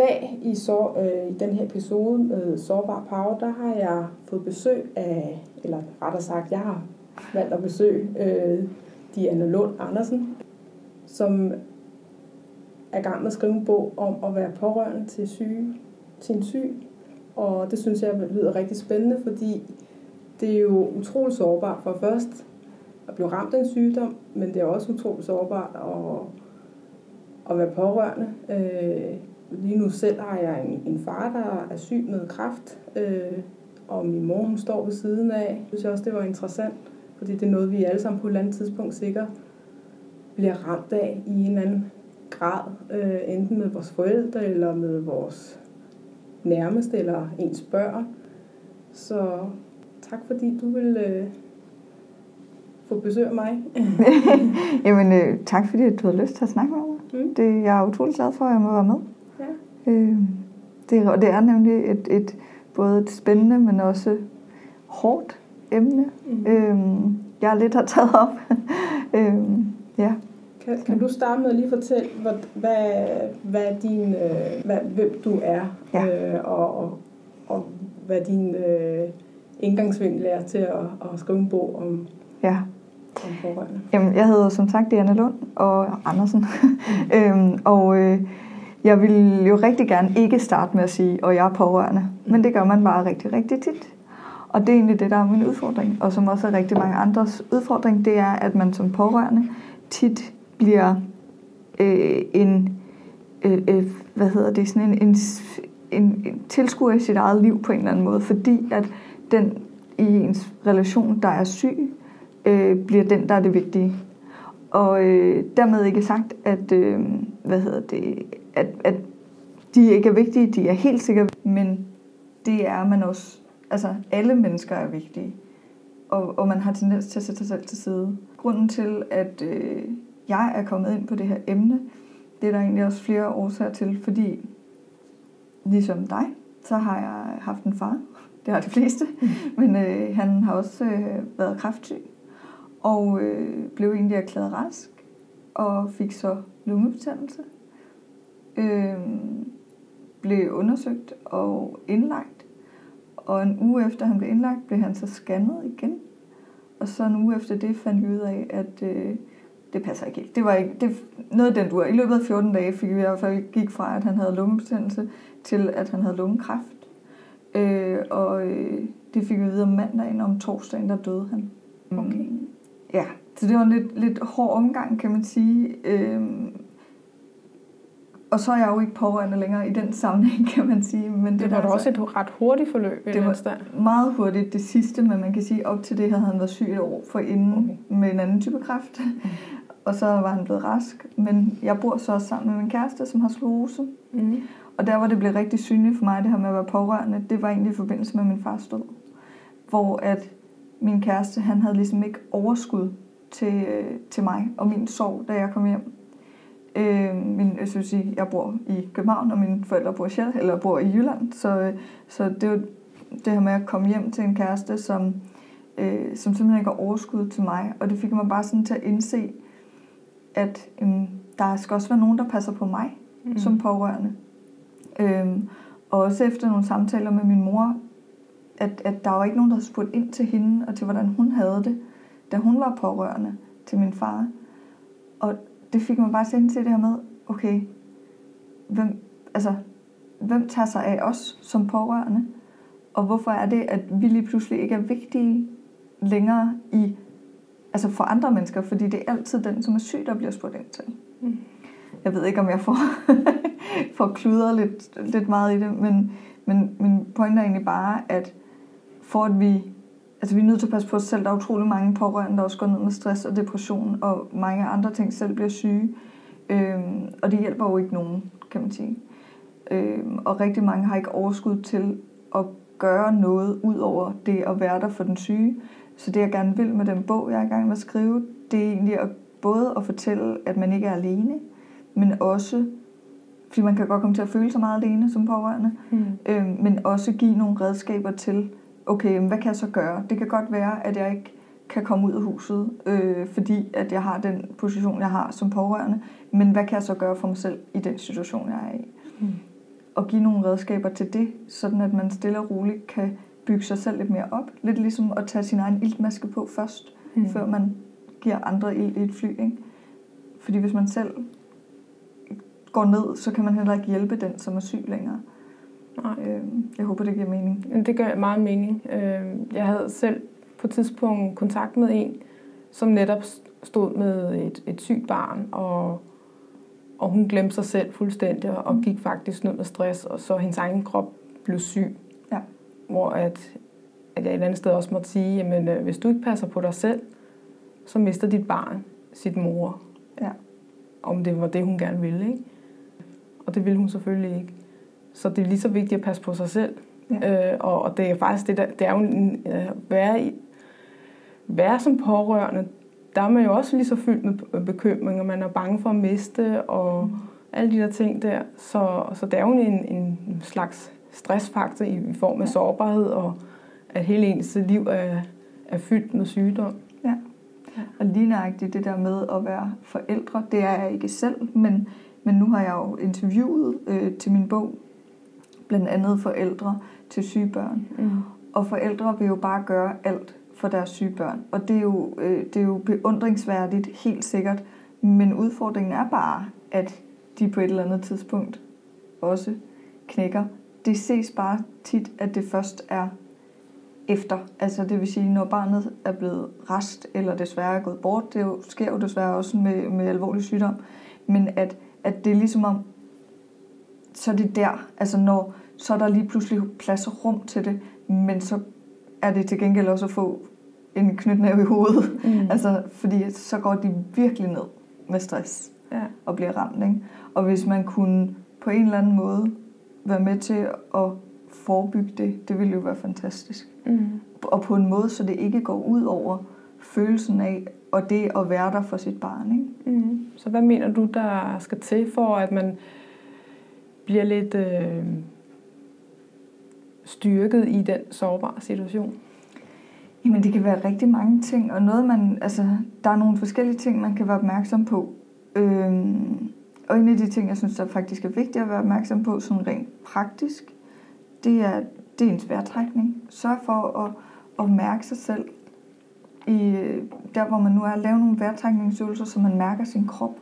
dag i, så, øh, i den her episode med Sårbar Power, der har jeg fået besøg af, eller rettere sagt, jeg har valgt at besøge øh, Diana Lund Andersen, som er i gang med at skrive en bog om at være pårørende til syge, til en syg. Og det synes jeg lyder rigtig spændende, fordi det er jo utroligt sårbart for først at blive ramt af en sygdom, men det er også utroligt sårbart at, at være pårørende. Øh, lige nu selv har jeg en, en far, der er syg med kræft, øh, og min mor hun står ved siden af. Jeg synes også, det var interessant, fordi det er noget, vi alle sammen på et eller andet tidspunkt sikkert bliver ramt af i en eller anden grad, øh, enten med vores forældre eller med vores nærmeste eller ens børn. Så tak fordi du vil øh, få besøg af mig. Jamen øh, tak fordi du havde lyst til at snakke med mig. Mm. Det, jeg er utrolig glad for, at jeg må være med. Øh, det, og det er nemlig et, et både et spændende, men også hårdt emne. Mm. Øh, jeg lidt har taget op. øh, ja. Kan, kan du starte med at lige fortælle, hvad, hvad, hvad din, øh, hvad, hvem du er, ja. øh, og, og, og hvad din øh, indgangsvinkel er til at, at skrive en bog om, ja. om pårørende? Jamen, jeg hedder som sagt Diana Lund og Andersen, mm. øhm, og øh, jeg vil jo rigtig gerne ikke starte med at sige, og jeg er pårørende, men det gør man bare rigtig, rigtig tit. Og det er egentlig det, der er min udfordring, og som også er rigtig mange andres udfordring, det er, at man som pårørende tit bliver øh, en, øh, øh, hvad hedder det, sådan en, en, en, en tilskuer i sit eget liv på en eller anden måde, fordi at den i ens relation, der er syg, øh, bliver den, der er det vigtige. Og øh, dermed ikke sagt, at, øh, hvad hedder det, at, at de ikke er vigtige, de er helt sikkert, men det er man også, altså alle mennesker er vigtige, og, og man har tendens til at sætte sig selv til side. Grunden til, at øh, jeg er kommet ind på det her emne, det er der egentlig også flere årsager til, fordi ligesom dig, så har jeg haft en far. Det har de fleste. Mm. Men øh, han har også øh, været kræftsyg og øh, blev egentlig erklæret rask og fik så lungebetændelse. Øh, blev undersøgt og indlagt. Og en uge efter han blev indlagt, blev han så scannet igen. Og så en uge efter det fandt vi ud af, at øh, det passer ikke helt. Det var ikke, det, noget af den du I løbet af 14 dage fik vi i hvert fald gik fra, at han havde lungebetændelse, til at han havde lungekræft. Øh, og øh, det fik vi videre mandagen, om torsdagen, der døde han. Okay. Ja, så det var en lidt, lidt hård omgang, kan man sige. Øh, og så er jeg jo ikke pårørende længere i den sammenhæng, kan man sige. Men det, det var da også et ret hurtigt forløb. Det var meget hurtigt det sidste, men man kan sige, op til det havde han været syg et år for inden okay. med en anden type kræft. Mm. Og så var han blevet rask. Men jeg bor så også sammen med min kæreste, som har sklerose. Mm. Og der, hvor det blev rigtig synligt for mig, det her med at være pårørende, det var egentlig i forbindelse med min fars død. Hvor at min kæreste, han havde ligesom ikke overskud til, til mig og min sorg, da jeg kom hjem. Øh, min, jeg, synes, jeg bor i København, og mine forældre bor i Sjæl, eller bor i Jylland. Så, så det var det her med at komme hjem til en kæreste, som, øh, som simpelthen ikke har overskud til mig. Og det fik mig bare sådan til at indse, at øh, der skal også være nogen, der passer på mig mm. som pårørende. Øhm, og også efter nogle samtaler med min mor, at, at der var ikke nogen, der havde spurgt ind til hende, og til hvordan hun havde det, da hun var pårørende til min far. Og det fik mig bare til til det her med, okay, hvem, altså, hvem tager sig af os som pårørende? Og hvorfor er det, at vi lige pludselig ikke er vigtige længere i, altså for andre mennesker? Fordi det er altid den, som er syg, der bliver spurgt ind til. Mm. Jeg ved ikke, om jeg får, får kludret lidt, lidt meget i det, men, men min pointe er egentlig bare, at for at vi altså vi er nødt til at passe på os selv. Der er utrolig mange pårørende, der også går ned med stress og depression, og mange andre ting selv bliver syge. Øhm, og det hjælper jo ikke nogen, kan man sige. Øhm, og rigtig mange har ikke overskud til at gøre noget ud over det at være der for den syge. Så det jeg gerne vil med den bog, jeg er i gang med at skrive, det er egentlig at, både at fortælle, at man ikke er alene, men også, fordi man kan godt komme til at føle sig meget alene som pårørende, mm. øhm, men også give nogle redskaber til, okay, hvad kan jeg så gøre? Det kan godt være, at jeg ikke kan komme ud af huset, øh, fordi at jeg har den position, jeg har som pårørende. Men hvad kan jeg så gøre for mig selv i den situation, jeg er i? Mm. og give nogle redskaber til det, sådan at man stille og roligt kan bygge sig selv lidt mere op. Lidt ligesom at tage sin egen iltmaske på først, mm. før man giver andre ild i et fly. Ikke? Fordi hvis man selv går ned, så kan man heller ikke hjælpe den, som er syg længere. Nej. Øh, jeg håber, det giver mening. Det gør meget mening. Øh, jeg havde selv på et tidspunkt kontakt med en, som netop stod med et, et sygt barn, og, og hun glemte sig selv fuldstændig, og mm. gik faktisk ned med stress, og så hendes egen krop blev syg. Ja. Hvor at, at jeg et andet sted også måtte sige, jamen øh, hvis du ikke passer på dig selv, så mister dit barn sit mor. Ja. Om det var det, hun gerne ville, ikke? Og det ville hun selvfølgelig ikke. Så det er lige så vigtigt at passe på sig selv. Ja. Øh, og, og det er faktisk det, der, det er jo en, øh, være, i, være som pårørende, der er man jo også lige så fyldt med bekymringer. Man er bange for at miste og mm. alle de der ting der. Så, så det er jo en, en slags stressfaktor i, i form af ja. sårbarhed og at hele ens liv er, er fyldt med sygdom. Ja. Og lige nøjagtigt det der med at være forældre, det er jeg ikke selv, men, men nu har jeg jo interviewet øh, til min bog blandt andet forældre til syge børn. Mm. Og forældre vil jo bare gøre alt for deres syge børn. Og det er, jo, øh, det er jo beundringsværdigt, helt sikkert. Men udfordringen er bare, at de på et eller andet tidspunkt også knækker. Det ses bare tit, at det først er efter. Altså det vil sige, når barnet er blevet rest, eller desværre er gået bort. Det jo, sker jo desværre også med, med alvorlig sygdom. Men at, at det er ligesom om, så er det der, altså når, så er der lige pludselig plads og rum til det, men så er det til gengæld også at få en knytnæve i hovedet. Mm. altså, fordi så går de virkelig ned med stress ja. og bliver ramt. Ikke? Og hvis man kunne på en eller anden måde være med til at forebygge det, det ville jo være fantastisk. Mm. Og på en måde, så det ikke går ud over følelsen af, og det at være der for sit barn. Ikke? Mm. Så hvad mener du, der skal til for, at man bliver lidt øh, styrket i den sårbare situation? Jamen det kan være rigtig mange ting, og noget man, altså, der er nogle forskellige ting, man kan være opmærksom på. Øhm, og en af de ting, jeg synes, der faktisk er vigtigt at være opmærksom på, sådan rent praktisk, det er, det er en sværtrækning. Sørg for at, at mærke sig selv i, øh, der, hvor man nu er, lave nogle vejrtrækningsøvelser, så man mærker sin krop.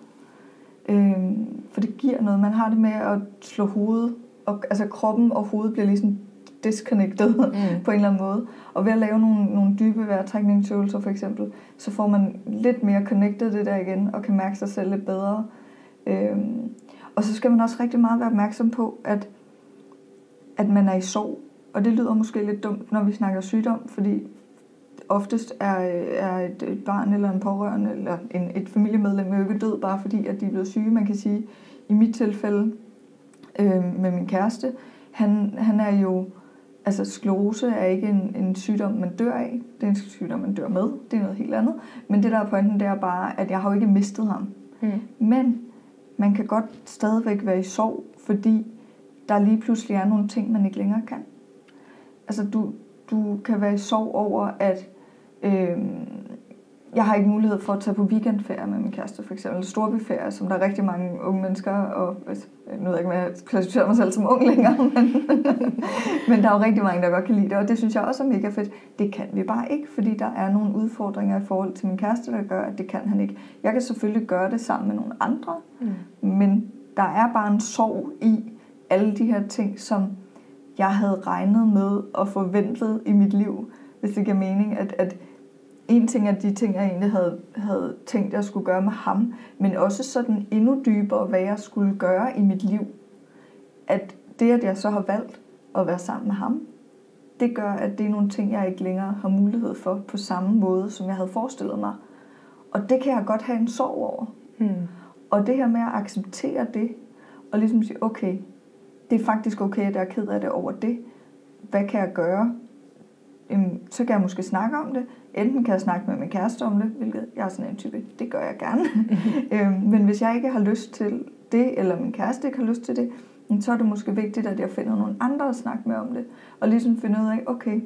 Øhm, for det giver noget. Man har det med at slå hovedet, og, altså kroppen og hovedet bliver ligesom disconnected mm. på en eller anden måde. Og ved at lave nogle, nogle dybe vejrtrækningsøvelser for eksempel, så får man lidt mere connected det der igen, og kan mærke sig selv lidt bedre. Øhm, og så skal man også rigtig meget være opmærksom på, at, at man er i sorg. Og det lyder måske lidt dumt, når vi snakker sygdom, fordi oftest er, er et, et barn eller en pårørende eller en, et familiemedlem jo ikke død, bare fordi at de er blevet syge. Man kan sige, i mit tilfælde øh, med min kæreste, han, han er jo, altså sklerose er ikke en, en sygdom, man dør af. Det er en sygdom, man dør med. Det er noget helt andet. Men det der er pointen, det er bare, at jeg har jo ikke mistet ham. Mm. Men man kan godt stadigvæk være i sorg, fordi der lige pludselig er nogle ting, man ikke længere kan. Altså du, du kan være i sorg over, at Øh, jeg har ikke mulighed for at tage på weekendferie med min kæreste, for eksempel storbyferie, som der er rigtig mange unge mennesker, og altså, nu ved jeg ikke, om jeg klassificerer mig selv som ung længere, men, men der er jo rigtig mange, der godt kan lide det, og det synes jeg også er mega fedt. Det kan vi bare ikke, fordi der er nogle udfordringer i forhold til min kæreste, der gør, at det kan han ikke. Jeg kan selvfølgelig gøre det sammen med nogle andre, mm. men der er bare en sorg i alle de her ting, som jeg havde regnet med og forventet i mit liv, hvis det giver mening, at, at en ting er de ting, jeg egentlig havde, havde tænkt, jeg skulle gøre med ham, men også sådan endnu dybere, hvad jeg skulle gøre i mit liv. At det, at jeg så har valgt at være sammen med ham, det gør, at det er nogle ting, jeg ikke længere har mulighed for på samme måde, som jeg havde forestillet mig. Og det kan jeg godt have en sorg over. Hmm. Og det her med at acceptere det, og ligesom sige, okay, det er faktisk okay, at jeg er ked af det over det. Hvad kan jeg gøre? Jamen, så kan jeg måske snakke om det, enten kan jeg snakke med min kæreste om det, hvilket jeg er sådan en type, det gør jeg gerne. øhm, men hvis jeg ikke har lyst til det, eller min kæreste ikke har lyst til det, så er det måske vigtigt, at jeg finder nogle andre at snakke med om det. Og ligesom finde ud af, okay,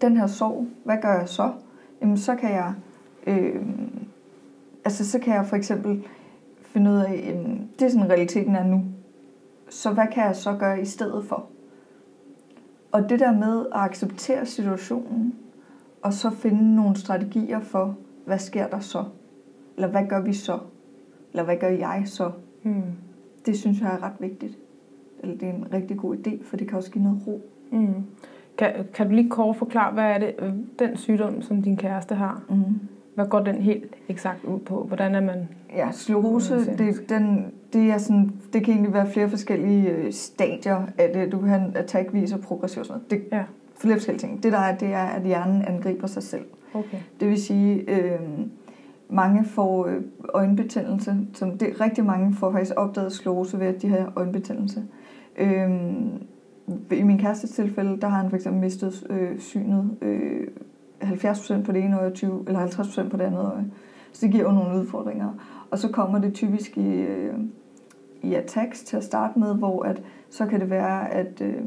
den her sorg, hvad gør jeg så? Jamen så kan jeg, øh, altså så kan jeg for eksempel finde ud af, jamen, det er sådan realiteten er nu. så hvad kan jeg så gøre i stedet for? Og det der med at acceptere situationen, og så finde nogle strategier for, hvad sker der så? Eller hvad gør vi så? Eller hvad gør jeg så? Mm. Det synes jeg er ret vigtigt. Eller det er en rigtig god idé, for det kan også give noget ro. Mm. Kan, kan du lige kort forklare, hvad er det, øh, den sygdom, som din kæreste har? Mm. Hvad går den helt eksakt ud på? Hvordan er man... Ja, sklerose, det, den, det, er sådan, det kan egentlig være flere forskellige øh, stadier af det. Du kan have en attack-vis og progressiv og sådan noget. Det, Ja. Flere forskellige ting. Det der er, det er, at hjernen angriber sig selv. Okay. Det vil sige, øh, mange får øh, øjenbetændelse. Som det, rigtig mange får faktisk opdaget sklerose ved, at de har øjenbetændelse. Øh, I min kærestes tilfælde, der har han for eksempel mistet øh, synet øh, 70% på det ene øje og 20, eller 50% på det andet øje. Så det giver jo nogle udfordringer. Og så kommer det typisk i, øh, i attacks til at starte med, hvor at, så kan det være, at øh,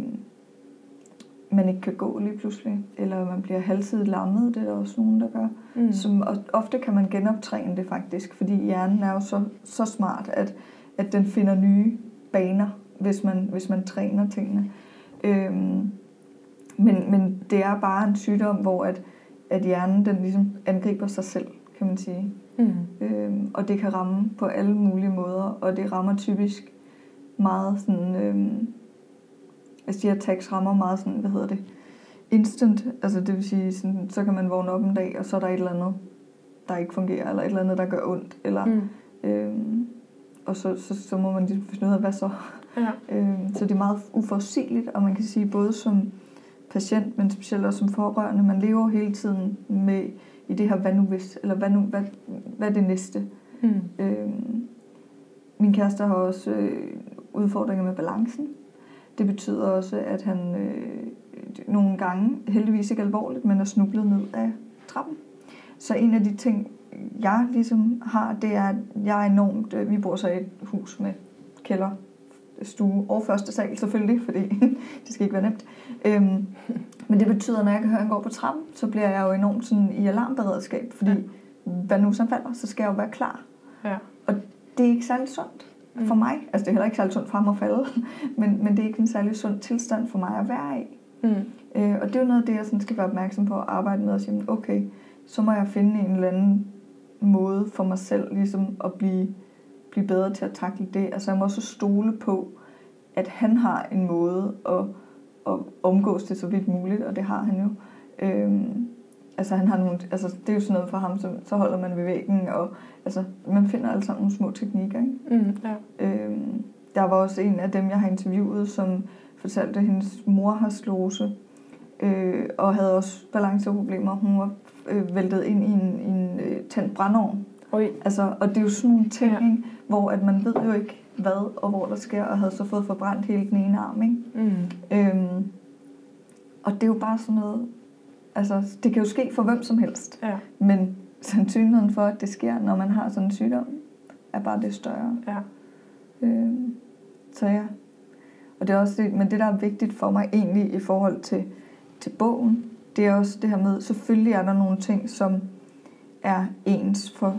man ikke kan gå lige pludselig, eller man bliver halvsidigt lammet, det er der også nogen, der gør. Mm. Som, og ofte kan man genoptræne det faktisk, fordi hjernen er jo så, så smart, at, at den finder nye baner, hvis man, hvis man træner tingene. Øhm, men, men det er bare en sygdom, hvor at, at hjernen den ligesom angriber sig selv, kan man sige. Mm. Øhm, og det kan ramme på alle mulige måder, og det rammer typisk meget sådan... Øhm, altså de her attacks rammer meget sådan, hvad hedder det, instant. Altså det vil sige, sådan, så kan man vågne op en dag, og så er der et eller andet, der ikke fungerer, eller et eller andet, der gør ondt. Eller, Mm. øhm, og så, så, så må man ligesom finde ud af, hvad så? Ja. Øhm, så det er meget uforudsigeligt, og man kan sige både som patient, men specielt også som pårørende, man lever hele tiden med i det her, hvad nu hvis, eller hvad, nu, hvad, hvad er det næste? Mm. Øhm, min kæreste har også øh, udfordringer med balancen. Det betyder også, at han øh, nogle gange, heldigvis ikke alvorligt, men er snublet ned af trappen. Så en af de ting, jeg ligesom har, det er, at jeg er enormt... Øh, vi bor så i et hus med kælder, stue og første sal selvfølgelig, fordi det skal ikke være nemt. Øhm, men det betyder, at når jeg kan høre, at han går på trappen, så bliver jeg jo enormt sådan i alarmberedskab, fordi Ja. hvad nu som falder, så skal jeg jo være klar. Ja. Det er ikke særlig sundt Mm. for mig. Altså det er heller ikke særlig sundt for ham at falde, men, men det er ikke en særlig sund tilstand for mig at være i. Mm. Øh, og det er jo noget af det, jeg sådan skal være opmærksom på at arbejde med og sige, okay, så må jeg finde en eller anden måde for mig selv ligesom at blive, blive bedre til at takle det. Altså jeg må også stole på, at han har en måde at, at omgås det så vidt muligt, og det har han jo. Øhm, altså han har nogle, altså det er jo sådan noget for ham, så, så holder man ved væggen, og altså man finder alle sammen nogle små teknikker, ikke? Mm. Ja. Øhm, der var også en af dem, jeg har interviewet, som fortalte, at hendes mor har slose, øh, og havde også balanceproblemer. Hun var øh, væltet ind i en, en øh, tændt brændeovn. Oj. Altså, og det er jo sådan nogle ting, Ja. ja. hvor at man ved jo ikke, hvad og hvor der sker, og havde så fået forbrændt hele den ene arm. Ikke? Mm. Øhm, og det er jo bare sådan noget, altså det kan jo ske for hvem som helst, Ja. men sandsynligheden for, at det sker, når man har sådan en sygdom, er bare det større. Ja. Øh, så ja. Og det er også det, men det, der er vigtigt for mig egentlig i forhold til, til bogen, det er også det her med, selvfølgelig er der nogle ting, som er ens for,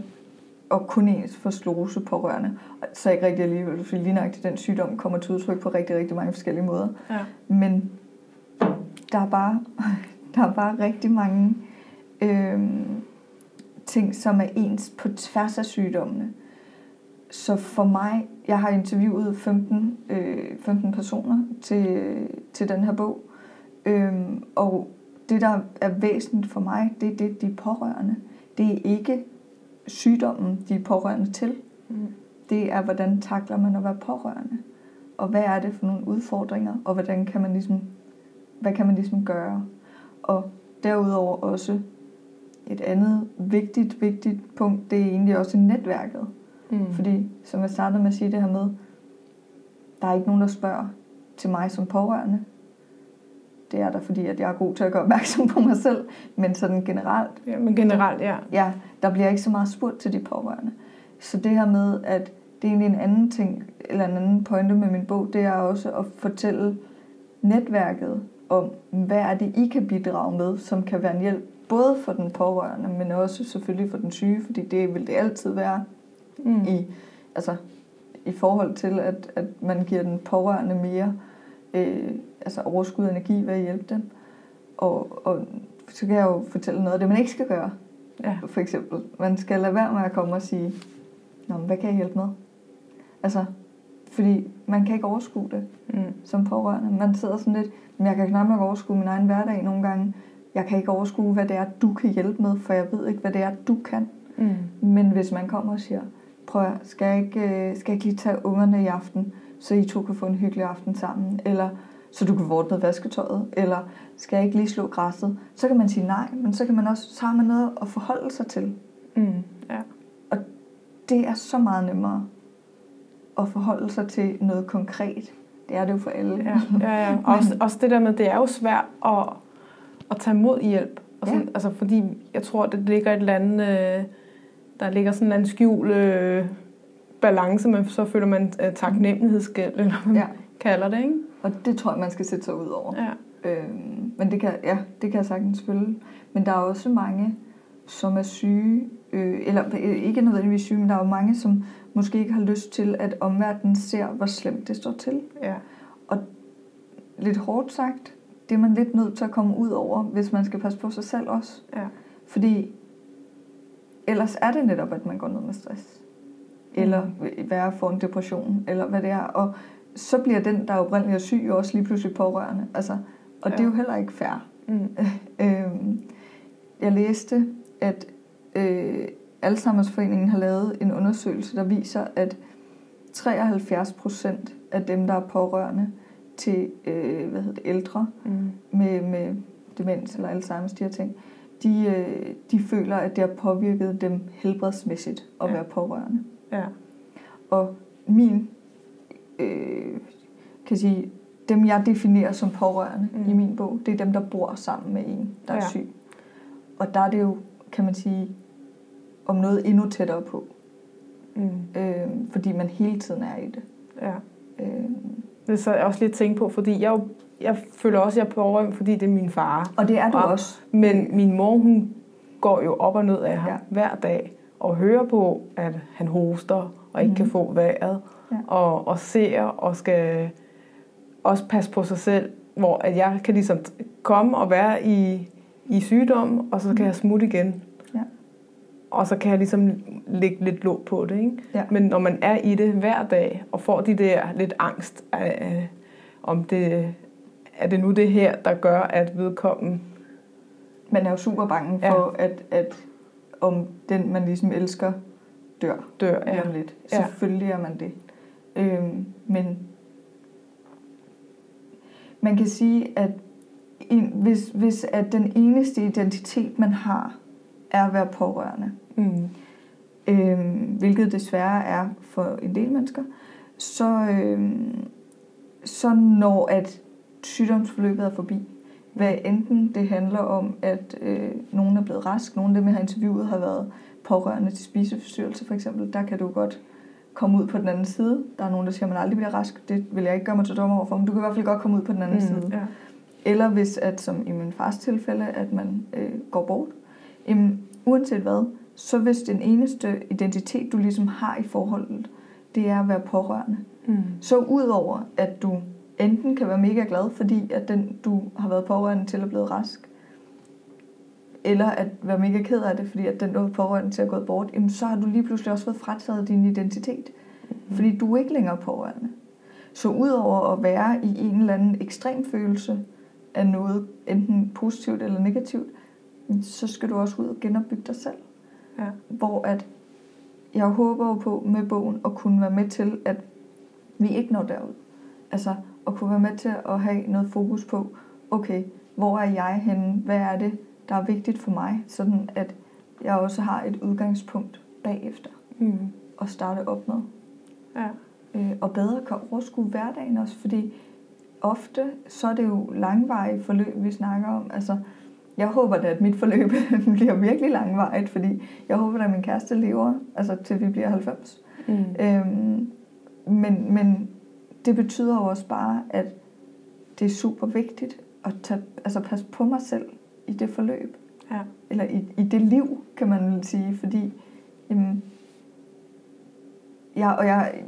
og kun ens for slose pårørende. Så ikke rigtig alligevel, fordi lige nøjagtigt den sygdom kommer til udtryk på rigtig, rigtig mange forskellige måder. Ja. Men der er bare, der er bare rigtig mange øhm, ting, som er ens på tværs af sygdommene. Så for mig, jeg har interviewet 15, øh, 15 personer til, til den her bog, øhm, og det, der er væsentligt for mig, det er det, de er pårørende. Det er ikke sygdommen, de er pårørende til. Mm. Det er, hvordan takler man at være pårørende. Og hvad er det for nogle udfordringer, og hvordan kan man ligesom, hvad kan man ligesom gøre. Og derudover også et andet vigtigt, vigtigt punkt, det er egentlig også netværket. Mm. Fordi, som jeg startede med at sige det her med, der er ikke nogen, der spørger til mig som pårørende. Det er der, fordi at jeg er god til at gøre opmærksom på mig selv. Men sådan generelt, Ja, men generelt, ja. ja, der bliver ikke så meget spurgt til de pårørende. Så det her med, at det er egentlig en anden ting, eller en anden pointe med min bog, det er også at fortælle netværket om, hvad er det, I kan bidrage med, som kan være en hjælp, både for den pårørende, men også selvfølgelig for den syge, fordi det vil det altid være Mm. i, altså, i forhold til, at, at man giver den pårørende mere øh, altså overskud og energi ved at hjælpe dem. Og, og så kan jeg jo fortælle noget af det, man ikke skal gøre. Ja. For eksempel, man skal lade være med at komme og sige, Nå, men hvad kan jeg hjælpe med? Altså, fordi man kan ikke overskue det Mm. som pårørende. Man sidder sådan lidt, men jeg kan knap nok overskue min egen hverdag nogle gange. Jeg kan ikke overskue, hvad det er, du kan hjælpe med, for jeg ved ikke, hvad det er, du kan. Mm. Men hvis man kommer og siger, prøv at, skal jeg ikke, øh, skal jeg ikke lige tage ungerne i aften, så I to kan få en hyggelig aften sammen, eller så du kan vorte noget vasketøjet, eller skal jeg ikke lige slå græsset, så kan man sige nej, men så kan man også, så har man noget at forholde sig til. Mm. Ja. Det er så meget nemmere at forholde sig til noget konkret. Det er det jo for alle. Ja, ja, ja. Også, også det der med, det er jo svært at, at tage mod hjælp. Og sådan, Ja. Altså, fordi jeg tror, det ligger et eller andet, øh, der ligger sådan en anden skjul øh, balance, men så føler man øh, taknemmelighedsgæld, eller hvad man Ja. kalder det, ikke? Og det tror jeg, man skal sætte sig ud over. Ja. Øhm, men det kan, ja, det kan jeg sagtens følge. Men der er også mange, som er syge, øh, eller øh, ikke nødvendigvis syge, men der er jo mange, som måske ikke har lyst til, at omverdenen ser, hvor slemt det står til. ja. Lidt hårdt sagt, det er man lidt nødt til at komme ud over, hvis man skal passe på sig selv også. Ja. Fordi ellers er det netop, at man går ned med stress. Eller værre får en depression, eller hvad det er. Og så bliver den, der oprindeligt er syg, jo også lige pludselig pårørende. Altså, og det er Ja. jo heller ikke fair. Mm. Øhm, jeg læste, at øh, Alzheimer's-foreningen har lavet en undersøgelse, der viser, at 73 procent af dem, der er pårørende til øh, hvad hedder det, ældre Mm. med, med demens eller Alzheimer's, de her ting, de, øh, de føler, at det har påvirket dem helbredsmæssigt at Ja. være pårørende. Ja. Og min, øh, kan sige, dem jeg definerer som pårørende Mm. i min bog, det er dem, der bor sammen med en, der er Ja. syg. Og der er det jo, kan man sige, om noget endnu tættere på. Mm. Øh, fordi man hele tiden er i det. ja. Øh, Det så jeg også lidt tænke på, fordi jeg, jo- jeg føler også, at jeg er pårørende, fordi det er min far. og det er du Og- også. Men min mor, hun går jo op og ned af ham Ja. hver dag og hører på, at han hoster og ikke Mhm. kan få vejret. Ja. Og, og ser og skal også passe på sig selv, hvor at jeg kan ligesom komme og være i, i sygdom, og så kan jeg smutte igen. Og så kan jeg ligesom lægge lidt låg på det. Ikke? Ja. Men når man er i det hver dag, og får de der lidt angst af, om det er det nu det her, der gør, at vedkommende Man er jo super bange Ja. for, at, at om den, man ligesom elsker, dør dør. Ja. om lidt. Ja. Selvfølgelig er man det. Øhm, men man kan sige, at en, hvis, hvis at den eneste identitet, man har, er at være pårørende, Mm. øhm, hvilket desværre er for en del mennesker, så, øhm, så når at sygdomsforløbet er forbi, hvad enten det handler om, at øh, nogen er blevet rask, nogle af dem, jeg har interviewet, har været pårørende til spiseforstyrrelse for eksempel, der kan du godt komme ud på den anden side. Der er nogen, der siger, at man aldrig bliver rask. Det vil jeg ikke gøre mig til dommer overfor, men du kan i hvert fald godt komme ud på den anden mm. side. Ja. Eller hvis, at som i min fars tilfælde, at man øh, går bort. Jamen, uanset hvad, så hvis den eneste identitet, du ligesom har i forholdet, det er at være pårørende. Mm. Så udover at du enten kan være mega glad, fordi at den, du har været pårørende til, er blevet rask, eller at være mega ked af det, fordi at den, du har pårørende til, er gået bort, jamen, så har du lige pludselig også fået frataget din identitet. Mm. Fordi du er ikke længere pårørende. Så udover at være i en eller anden ekstrem følelse af noget, enten positivt eller negativt, så skal du også ud og genopbygge dig selv. Ja. Hvor at jeg håber jo på med bogen at kunne være med til, at vi ikke når derud. Altså at kunne være med til at have noget fokus på, okay, hvor er jeg henne? Hvad er det, der er vigtigt for mig? Sådan at jeg også har et udgangspunkt bagefter Mm. at starte op med Ja. øh, og bedre kan overskue hverdagen også, fordi ofte så er det jo langvarige forløb, vi snakker om. Altså, jeg håber da, at mit forløb bliver virkelig langvarigt, fordi jeg håber, at min kæreste lever, altså til vi bliver 90. Mm. Øhm, men, men det betyder jo også bare, at det er super vigtigt at tage, altså passe på mig selv i det forløb. Ja. Eller i, i det liv, kan man sige, fordi jamen, jeg, og jeg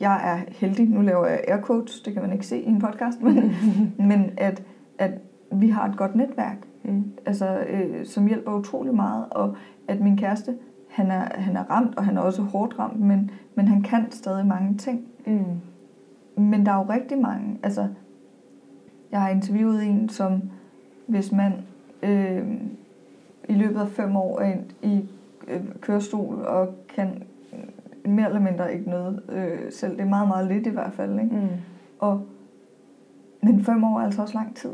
jeg er heldig, nu laver jeg air quotes, det kan man ikke se i en podcast, men, men at, at vi har et godt netværk, mm. altså, øh, som hjælper utrolig meget, og at min kæreste, han er, han er ramt, og han er også hårdt ramt, men, men han kan stadig mange ting. Mm. Men der er jo rigtig mange, altså, jeg har interviewet en, som hvis man øh, i løbet af fem år er i øh, kørestol og kan mere eller mindre ikke noget øh, selv. Det er meget, meget lidt i hvert fald. Ikke? Mm. Og, men fem år er altså også lang tid.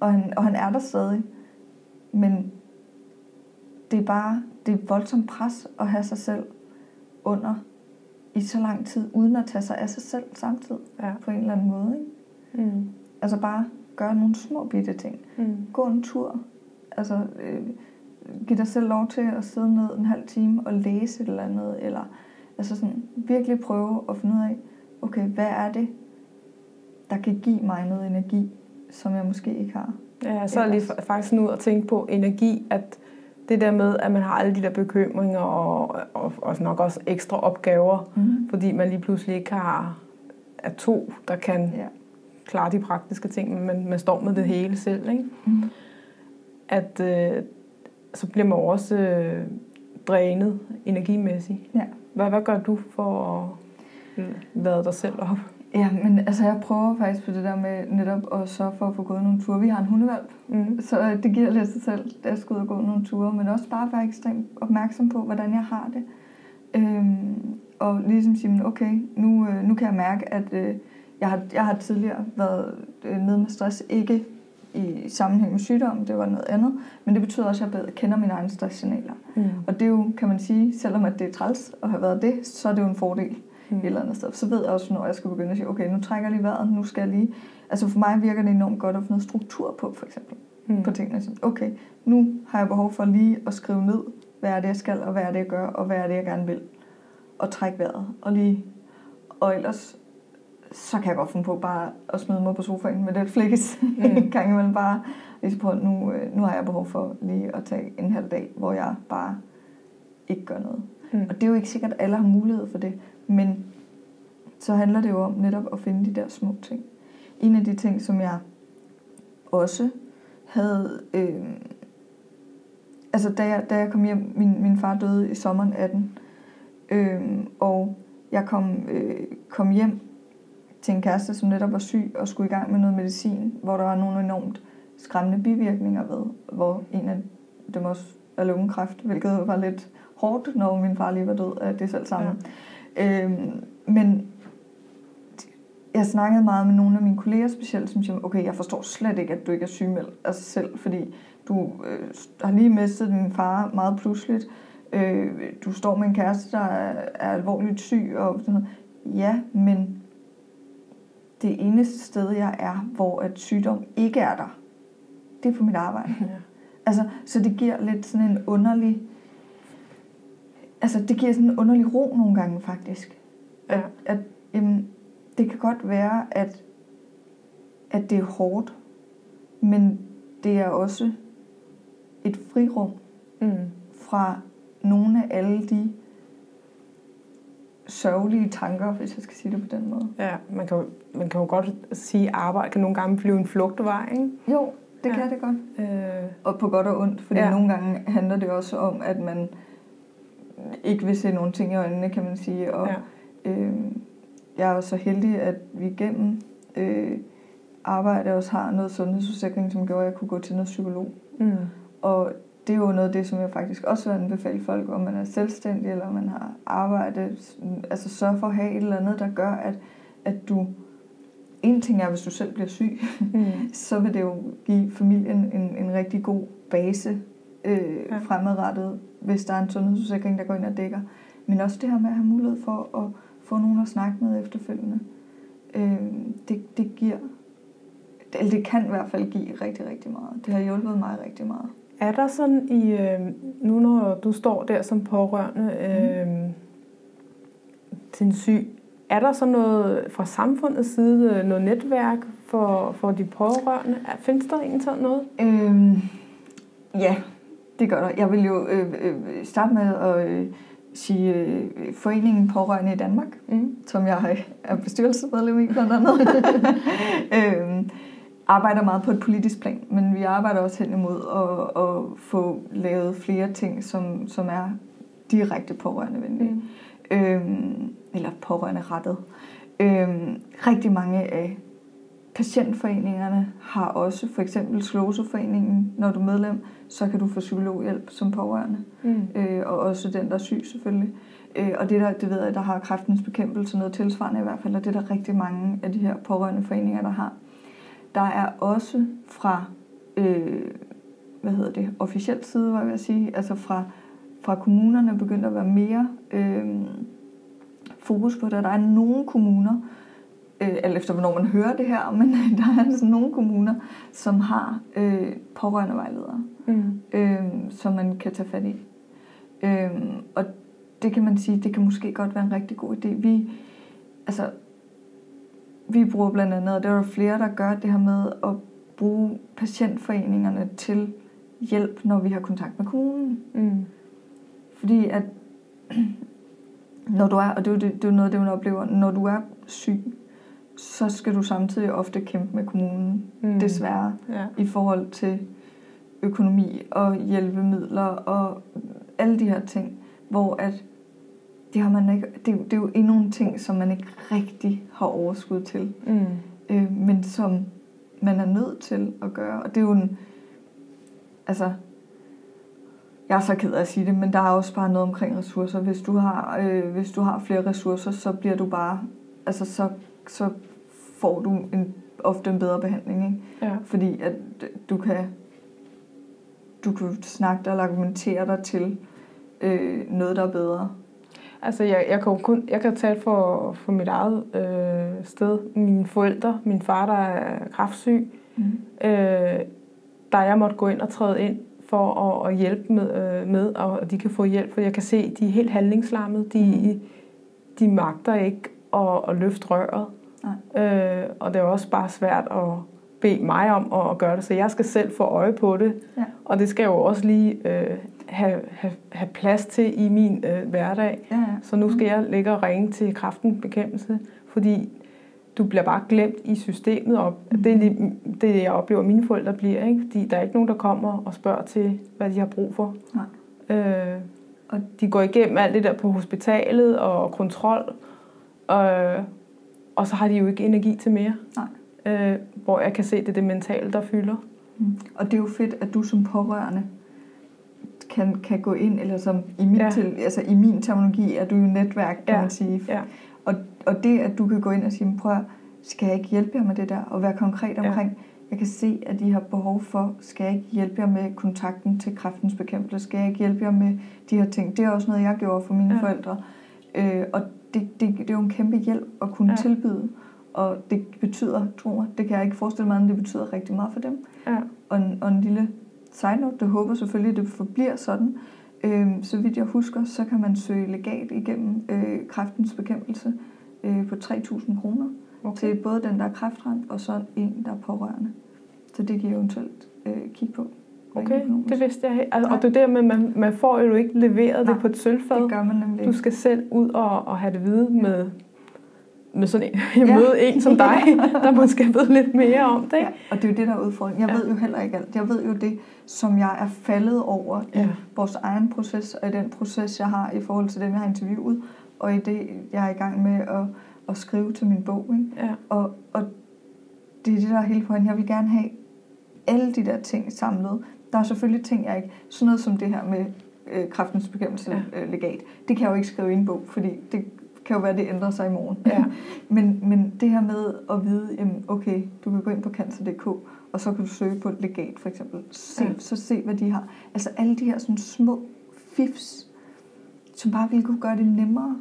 Og han, og han er der stadig. Men det er bare det er voldsomt pres at have sig selv under i så lang tid, uden at tage sig af sig selv samtidig. Ja. På en eller anden måde. Ikke? Mm. Altså bare gøre nogle små bitte ting. Mm. Gå en tur. Altså, øh, giv dig selv lov til at sidde ned en halv time og læse et eller andet. Eller altså sådan, virkelig prøve at finde ud af, okay, hvad er det, der kan give mig noget energi, som jeg måske ikke har. Ja, så er lige faktisk nu at tænke på energi, at det der med, at man har alle de der bekymringer og, og, og nok også ekstra opgaver, mm. fordi man lige pludselig ikke har er to, der kan ja klare de praktiske ting, men man står med det hele selv. Ikke? Mm. At øh, så bliver man også øh, drænet energimæssigt. Ja. Hvad, hvad gør du for at lade dig selv op? Ja, men altså jeg prøver faktisk på det der med netop at sørge for at få gået nogle ture. Vi har en hundevalp, mm. så det giver lidt sig selv, at jeg skal ud og gå nogle ture, men også bare være ekstremt opmærksom på, hvordan jeg har det. Øhm, og ligesom sige, okay, nu, øh, nu kan jeg mærke, at øh, jeg har, jeg har tidligere været øh, nede med stress, ikke i sammenhæng med sygdom, det var noget andet, men det betyder også, at jeg bedre kender mine egne stresssignaler. Mm. Og det er jo, kan man sige, selvom at det er træls at have været det, så er det jo en fordel mm. et eller andet sted. Så ved jeg også, når jeg skal begynde at sige, okay, nu trækker jeg lige vejret, nu skal jeg lige... Altså for mig virker det enormt godt at få noget struktur på, for eksempel. Mm. På tingene. Så, okay, nu har jeg behov for lige at skrive ned, hvad er det, jeg skal, og hvad er det, jeg gør, og hvad er det, jeg gerne vil. Og trække vejret. Og lige... Og ellers så kan jeg godt finde på bare at smide mig på sofaen med det flikkes mm. en gang imellem bare ligesom på, nu, øh, nu har jeg behov for lige at tage en halv dag, hvor jeg bare ikke gør noget. Mm. Og det er jo ikke sikkert, at alle har mulighed for det, men så handler det jo om netop at finde de der små ting. En af de ting, som jeg også havde... Øh, altså, da jeg, da jeg kom hjem, min, min far døde i sommeren 18, øh, og jeg kom, øh, kom hjem til en kæreste, som netop var syg og skulle i gang med noget medicin, hvor der var nogle enormt skræmmende bivirkninger ved, hvor en af dem også er lungekræft, hvilket var lidt hårdt, når min far lige var død af det selv samme. Ja. Øhm, men jeg snakkede meget med nogle af mine kolleger specielt, som siger, okay, jeg forstår slet ikke, at du ikke er sygemeldt af sig selv, fordi du øh, har lige mistet din far meget pludseligt. Øh, du står med en kæreste, der er, er alvorligt syg, og sådan noget. Ja, men det eneste sted, jeg er, hvor at sygdom ikke er der, det er på mit arbejde. Ja. Altså, så det giver lidt sådan en underlig... Altså, det giver sådan en underlig ro nogle gange, faktisk. At, ja. at jamen, det kan godt være, at, at det er hårdt, men det er også et frirum mm. fra nogle af alle de sørgelige tanker, hvis jeg skal sige det på den måde. Ja, man kan jo, man kan jo godt sige, at arbejde kan nogle gange blive en flugtvej, ikke? Jo, det ja. kan det godt. Øh. Og på godt og ondt, fordi ja. nogle gange handler det også om, at man ikke vil se nogle ting i øjnene, kan man sige. Og ja. øh, jeg er jo så heldig, at vi gennem øh, arbejde også har noget sundhedsforsikring, som gjorde, at jeg kunne gå til noget psykolog. Mm. Og det er jo noget af det, som jeg faktisk også vil anbefale folk, om man er selvstændig, eller man har arbejde. Altså sørg for at have et eller andet, der gør, at, at du... En ting er, hvis du selv bliver syg, mm. så vil det jo give familien en, en rigtig god base øh, ja. fremadrettet, hvis der er en sundhedsforsikring, der går ind og dækker. Men også det her med at have mulighed for at få nogen at snakke med efterfølgende. Øh, det, det giver... Eller det kan i hvert fald give rigtig, rigtig meget. Det har hjulpet mig rigtig meget. Er der sådan i, øh, nu når du står der som pårørende øh, mm. til en syg, er der så noget fra samfundets side, noget netværk for, for de pårørende? Findes der egentlig sådan noget? Øhm, ja, det gør der. Jeg vil jo øh, øh, starte med at øh, sige øh, Foreningen Pårørende i Danmark, Mm. som jeg er bestyrelsesmedlem i blandt andet, øhm, arbejder meget på et politisk plan, men vi arbejder også hen imod at, at få lavet flere ting, som, som er direkte pårørendevenlige, Mm. øhm, eller pårørende rettet. Øhm, rigtig mange af patientforeningerne har også, for eksempel Slåseforeningen, når du er medlem, så kan du få psykologhjælp som pårørende, Mm. øh, og også den, der er syg selvfølgelig. Øh, og det, der, det ved jeg, der har kræftens bekæmpelse noget tilsvarende i hvert fald, og det er der rigtig mange af de her pårørende foreninger, der har. Der er også fra, øh, hvad hedder det, officiel side, var jeg ved at sige, altså fra, fra kommunerne begyndt at være mere øh, fokus på det. Der er nogle kommuner, øh, alt efter hvornår man hører det her, men der er altså nogle kommuner, som har øh, pårørendevejledere, Mm. øh, som man kan tage fat i. Øh, og det kan man sige, det kan måske godt være en rigtig god idé. Vi, altså, vi bruger blandt andet, og der er flere, der gør det her med at bruge patientforeningerne til hjælp, når vi har kontakt med kommunen. Mm. Fordi at når du er, og det er jo, det, det er noget, det man oplever, når du er syg, så skal du samtidig ofte kæmpe med kommunen, Mm. desværre, Ja. i forhold til økonomi og hjælpemidler og alle de her ting, hvor at det har man ikke, det, er jo- det er jo endnu en ting, som man ikke rigtig har overskud til, Mm. øh, men som man er nødt til at gøre. Og det er jo en, altså, jeg er så ked af at sige det, men der er også bare noget omkring ressourcer. Hvis du har, øh, hvis du har flere ressourcer, så bliver du bare, altså så, så får du en, ofte en bedre behandling, ikke? Ja. Fordi at du kan, du kan snakke dig eller argumentere dig til øh, noget, der er bedre. Altså, jeg, jeg kan kun jeg kan tale for, for mit eget øh, sted. Mine forældre, min far, der er kraftsyg, Mm. øh, der jeg måtte gå ind og træde ind for at, at hjælpe med, øh, med, og de kan få hjælp, for jeg kan se, de er helt handlingslammede. De, de magter ikke at, at løfte røret. Øh, og det er også bare svært at bede mig om at, at gøre det, så jeg skal selv få øje på det. Ja. Og det skal jo også lige øh, have, have, have plads til i min øh, hverdag. Ja, ja. Så nu skal jeg ligge og ringe til kraftens bekæmpelse, fordi du bliver bare glemt i systemet. Og det er lige- det, jeg oplever, at mine forældre bliver. Ikke? Fordi der er ikke nogen, der kommer og spørger til, hvad de har brug for. Nej. Øh, og de går igennem alt det der på hospitalet og kontrol. Øh, og så har de jo ikke energi til mere. Nej. Øh, hvor jeg kan se, det er det mentale, der fylder. Mm. Og det er jo fedt, at du som pårørende kan, kan gå ind, eller som i min, Ja. ja. til, altså i min terminologi er du jo netværk, kan Ja. man sige. Ja. Og, og det, at du kan gå ind og sige, prøv skal jeg ikke hjælpe jer med det der, og være konkret Ja. omkring, jeg kan se, at I har behov for, skal jeg ikke hjælpe jer med kontakten til kræftens bekæmpelse, skal jeg ikke hjælpe jer med de her ting. Det er også noget, jeg gjorde for mine Ja. ja. forældre. Øh, og det, det, det er jo en kæmpe hjælp at kunne Ja. tilbyde. Og det betyder, tro mig, det kan jeg ikke forestille mig, men det betyder rigtig meget for dem. Ja. Og en, og en lille side note, det håber selvfølgelig, at det forbliver sådan. Øhm, så vidt jeg husker, så kan man søge legat igennem øh, kræftens bekæmpelse øh, på 3.000 kroner Okay. til både den, der er kræftramt, og så en, der er pårørende. Så det kan I eventuelt øh, kigge på. Okay, det vidste jeg ikke. Altså, og det er der med, man, man får jo ikke leveret Nej, det på et sølvfad. det gør man nemlig Du skal selv ud og, og have det vide med, med sådan en, Ja. møde en som dig, der måske ved lidt mere om det. Ja, Ikke? og det er jo det, der er udfordringen. Jeg Ja. ved jo heller ikke alt. Jeg ved jo det, som jeg er faldet over i Ja. vores egen proces, og i den proces, jeg har i forhold til dem, jeg har interviewet, og i det, jeg er i gang med at, at skrive til min bog. Ikke? Ja. Og, og det er det, der er hele pointen. Jeg vil gerne have alle de der ting samlet. Der er selvfølgelig ting, jeg ikke... Sådan noget som det her med øh, kraftens bekæmpelse Ja. øh, legat. Det kan jeg jo ikke skrive i en bog, fordi det kan jo være, det ændrer sig i morgen. Ja. men, men det her med at vide, jamen, okay, du kan gå ind på cancer.dk, og så kan du søge på et legat, for eksempel. Se, Ja. Så se, hvad de har. Altså alle de her sådan små fifs, som bare ville kunne gøre det nemmere.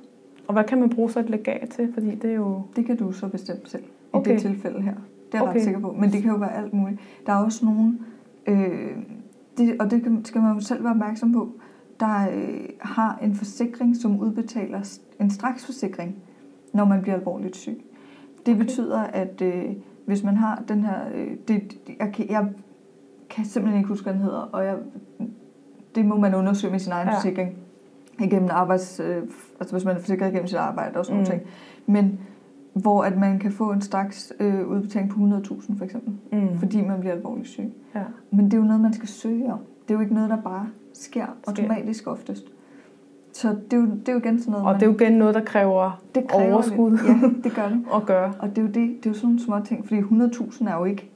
Og hvad kan man bruge så et legat til? Fordi det er jo... Det kan du så bestemme selv i Okay. det tilfælde her. Det er jeg Okay. ret sikker på. Men det kan jo være alt muligt. Der er også nogen, øh, det, og det skal man jo selv være opmærksom på, der øh, har en forsikring, som udbetaler en straksforsikring, når man bliver alvorligt syg. Det betyder, at øh, hvis man har den her... Øh, det, jeg, kan, jeg kan simpelthen ikke huske, hvad den hedder, og jeg, det må man undersøge med sin egen Ja. forsikring. igennem arbejds... Øh, altså hvis man er forsikret igennem sit arbejde og sådan Mm. ting. Men hvor at man kan få en straks øh, udbetaling på 100.000 for eksempel, Mm. fordi man bliver alvorligt syg. Ja. Men det er jo noget, man skal søge om. Det er jo ikke noget, der bare sker automatisk oftest. Så det er jo, det er jo igen sådan noget, Og det er jo igen noget, der kræver det kræver overskud. Lidt. Ja, det gør det. at gøre. Og det er jo, det, det er jo sådan nogle små ting, fordi 100.000 er jo ikke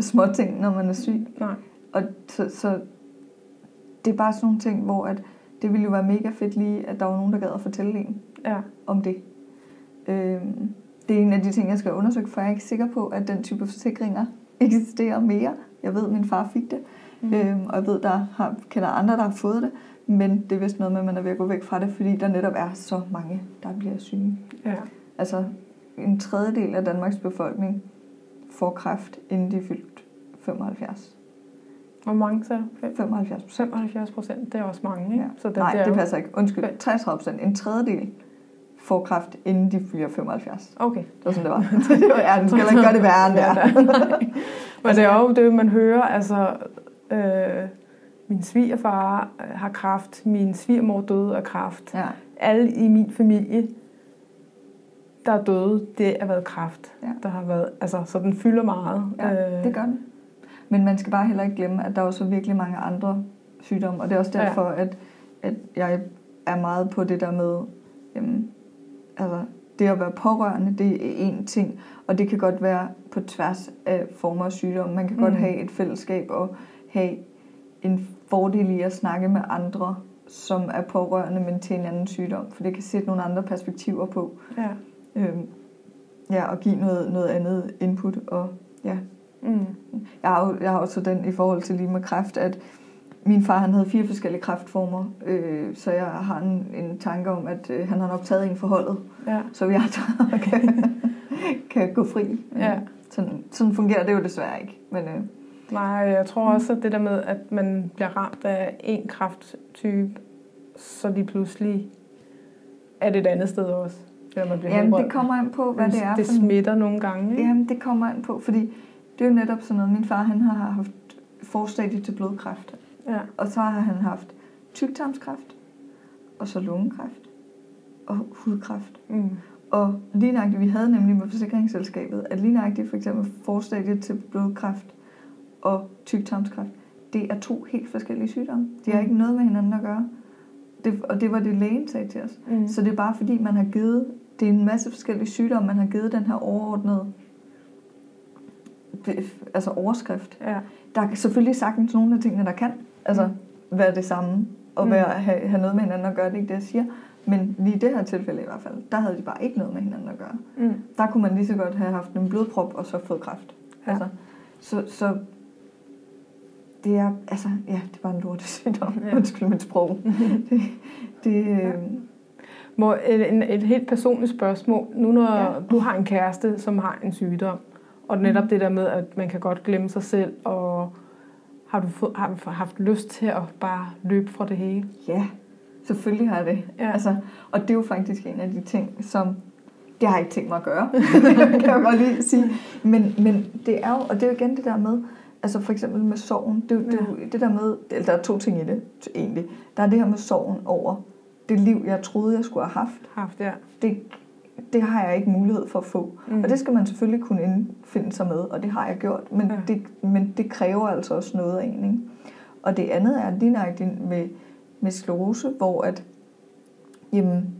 små ting, når man er syg. Nej. Og så, så det er bare sådan nogle ting, hvor at det ville jo være mega fedt lige, at der var nogen, der gad at fortælle en Ja. om det. Øhm, det er en af de ting, jeg skal undersøge, for jeg er ikke sikker på, at den type forsikringer eksisterer mere. Jeg ved, at min far fik det, Mm. øhm, og jeg ved, der har, kender andre, der har fået det, men det er vist noget med, at man er ved at gå væk fra det, fordi der netop er så mange, der bliver syge. Ja. Altså, en tredjedel af Danmarks befolkning får kræft, inden de er fyldt 75. Hvor mange så? 75 procent. 75 procent, det er også mange, ikke? Ja. Så det, Nej, det er det jo- passer ikke. Undskyld. 33 procent. En tredjedel får kræft, inden de fylder 75. Okay. Det var sådan, det var. ja, den skal ikke gøre det værre end det er. Men det er jo det, man hører, altså... Øh, min svigerfar øh, har kræft, min svigermor døde af kræft. Ja. Alle i min familie, der er døde, det har været kræft. Ja. Der har været, altså, så den fylder meget. Ja, det gør den. Men man skal bare heller ikke glemme, at der er også virkelig mange andre sygdomme, og det er også Ja. derfor, at, at jeg er meget på det der med, jamen, altså, det at være pårørende, det er en ting, og det kan godt være på tværs af former af sygdom. Man kan mm. godt have et fællesskab og have en fordel i at snakke med andre, som er pårørende, men til en anden sygdom, for det kan sætte nogle andre perspektiver på. Ja. Øhm, ja, og give noget, noget andet input, og ja, Mm. jeg har, jeg har også den i forhold til lige med kræft, at min far han havde fire forskellige kræftformer, øh, så jeg har en, en tanke om, at øh, han har nok taget en forholdet, Ja. så vi andre kan, kan gå fri. Ja. Sådan, sådan fungerer det jo desværre ikke. Men øh, Nej, jeg tror også, at det der med, at man bliver ramt af en krafttype, så lige pludselig er det et andet sted også. Eller man bliver jamen, helbredt. det kommer an på, hvad det er. Det smitter nogle gange, ikke? Jamen, det kommer an på, fordi det er jo netop sådan noget. Min far han har haft forstadie til blodkræft, Ja. og så har han haft tyktarmskræft, og så lungekræft, og hudkræft. Mm. Og lige nøjagtigt, vi havde nemlig med forsikringsselskabet, at lige nøjagtigt for eksempel forstadiet til blodkræft og tyktarmskræft, det er to helt forskellige sygdomme. De har Mm. ikke noget med hinanden at gøre. Det, og det var det, lægen sagde til os. Mm. Så det er bare fordi, man har givet, det er en masse forskellige sygdomme, man har givet den her overordnede altså overskrift. Ja. Der er selvfølgelig sagtens nogle af tingene, der kan altså, være det samme, og Mm. være, have, have noget med hinanden at gøre, det er ikke det, jeg siger. Men lige i det her tilfælde i hvert fald, der havde de bare ikke noget med hinanden at gøre. Mm. Der kunne man lige så godt have haft en blodprop og så fået kræft. Ja. Altså, så, så det er, altså, ja, det er bare en lortesygdom. Ja. Ja. Undskyld mit sprog. det, det, øh, Må, et, et helt personligt spørgsmål. Nu når ja. Ja. du har en kæreste, som har en sygdom, og netop det der med, at man kan godt glemme sig selv, og har du, fået, har du haft lyst til at bare løbe fra det hele? ja, selvfølgelig har jeg det. Ja. Altså, og det er jo faktisk en af de ting, som det har jeg ikke tænkt mig at gøre, kan jeg godt lige sige. Men, men det er jo, og det er jo igen det der med, altså for eksempel med sorgen, det, det, jo det der med, eller der er to ting i det egentlig. Der er det her med sorgen over det liv, jeg troede, jeg skulle have haft. Haft, ja. Det, det har jeg ikke mulighed for at få. Mm. Mm. Og det skal man selvfølgelig kunne indfinde sig med, og det har jeg gjort. Men, Ja. det, men det kræver altså også noget af en. Ikke? Og det andet er lige nøjagtigt med, med sklerose, hvor at, jamen,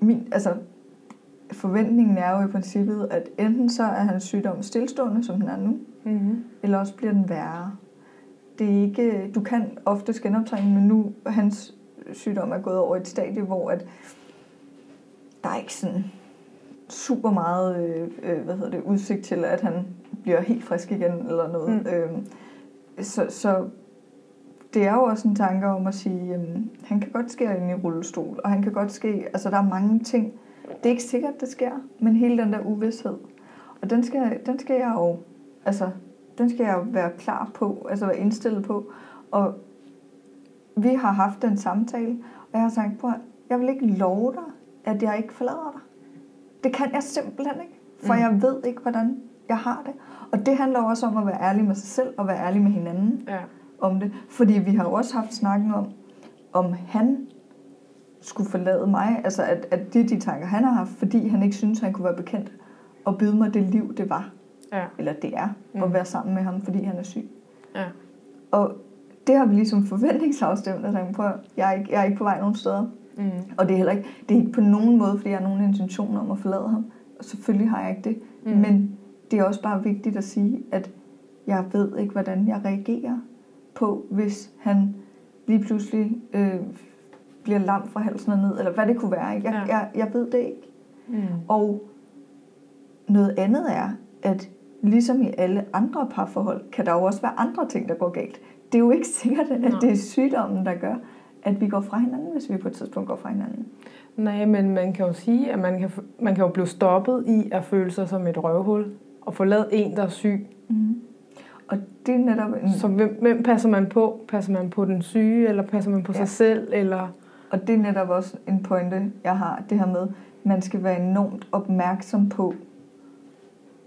min, altså, forventningen er jo i princippet, at enten så er hans sygdom stillestående, som den er nu, Mm-hmm. eller også bliver den værre. Det er ikke, du kan ofte genoptræne, men nu hans sygdom er gået over et stadie, hvor at der er ikke sådan super meget øh, øh, hvad hedder det, udsigt til, at han bliver helt frisk igen eller noget. Mm. Øhm, så, så det er jo også en tanke om at sige, jamen, han kan godt ske ind i rullestol, og han kan godt ske, altså der er mange ting. Det er ikke sikkert, det sker, men hele den der uvidshed, og den skal, den skal jeg jo, altså, den skal jeg jo være klar på, altså være indstillet på. Og vi har haft den samtale, og jeg har sagt, på, jeg vil ikke love dig, at jeg ikke forlader dig. Det kan jeg simpelthen ikke, for Mm. jeg ved ikke, hvordan jeg har det. Og det handler også om at være ærlig med sig selv, og være ærlig med hinanden Ja. om det. Fordi vi har jo også haft snakken om, om han skulle forlade mig. Altså, at, at det de tanker, han har haft, fordi han ikke synes, han kunne være bekendt og byde mig det liv, det var. Ja. Eller det er, Mm. at være sammen med ham, fordi han er syg. Ja. Og det har vi ligesom forventningsafstemt, sagt, prøv, at- jeg er, ikke, jeg er ikke på vej nogen steder. Mm. Og det er heller ikke, det er ikke på nogen måde, fordi jeg har nogen intention om at forlade ham. Og selvfølgelig har jeg ikke det. Mm. Men det er også bare vigtigt at sige, at jeg ved ikke, hvordan jeg reagerer på, hvis han lige pludselig øh, bliver lam fra halsen og ned, eller hvad det kunne være. Ikke? Jeg, Ja. jeg, jeg ved det ikke. Mm. Og noget andet er, at ligesom i alle andre parforhold, kan der jo også være andre ting, der går galt. Det er jo ikke sikkert, at Nej. det er sygdommen, der gør, at vi går fra hinanden, hvis vi på et tidspunkt går fra hinanden. Nej, men man kan jo sige, at man kan, man kan jo blive stoppet i at føle sig som et røvhul og forlade en, der er syg. Mm. Og det er netop en, Så hvem, hvem passer man på? Passer man på den syge, eller passer man på Ja. sig selv? Eller... Og det er netop også en pointe, jeg har, det her med, man skal være enormt opmærksom på,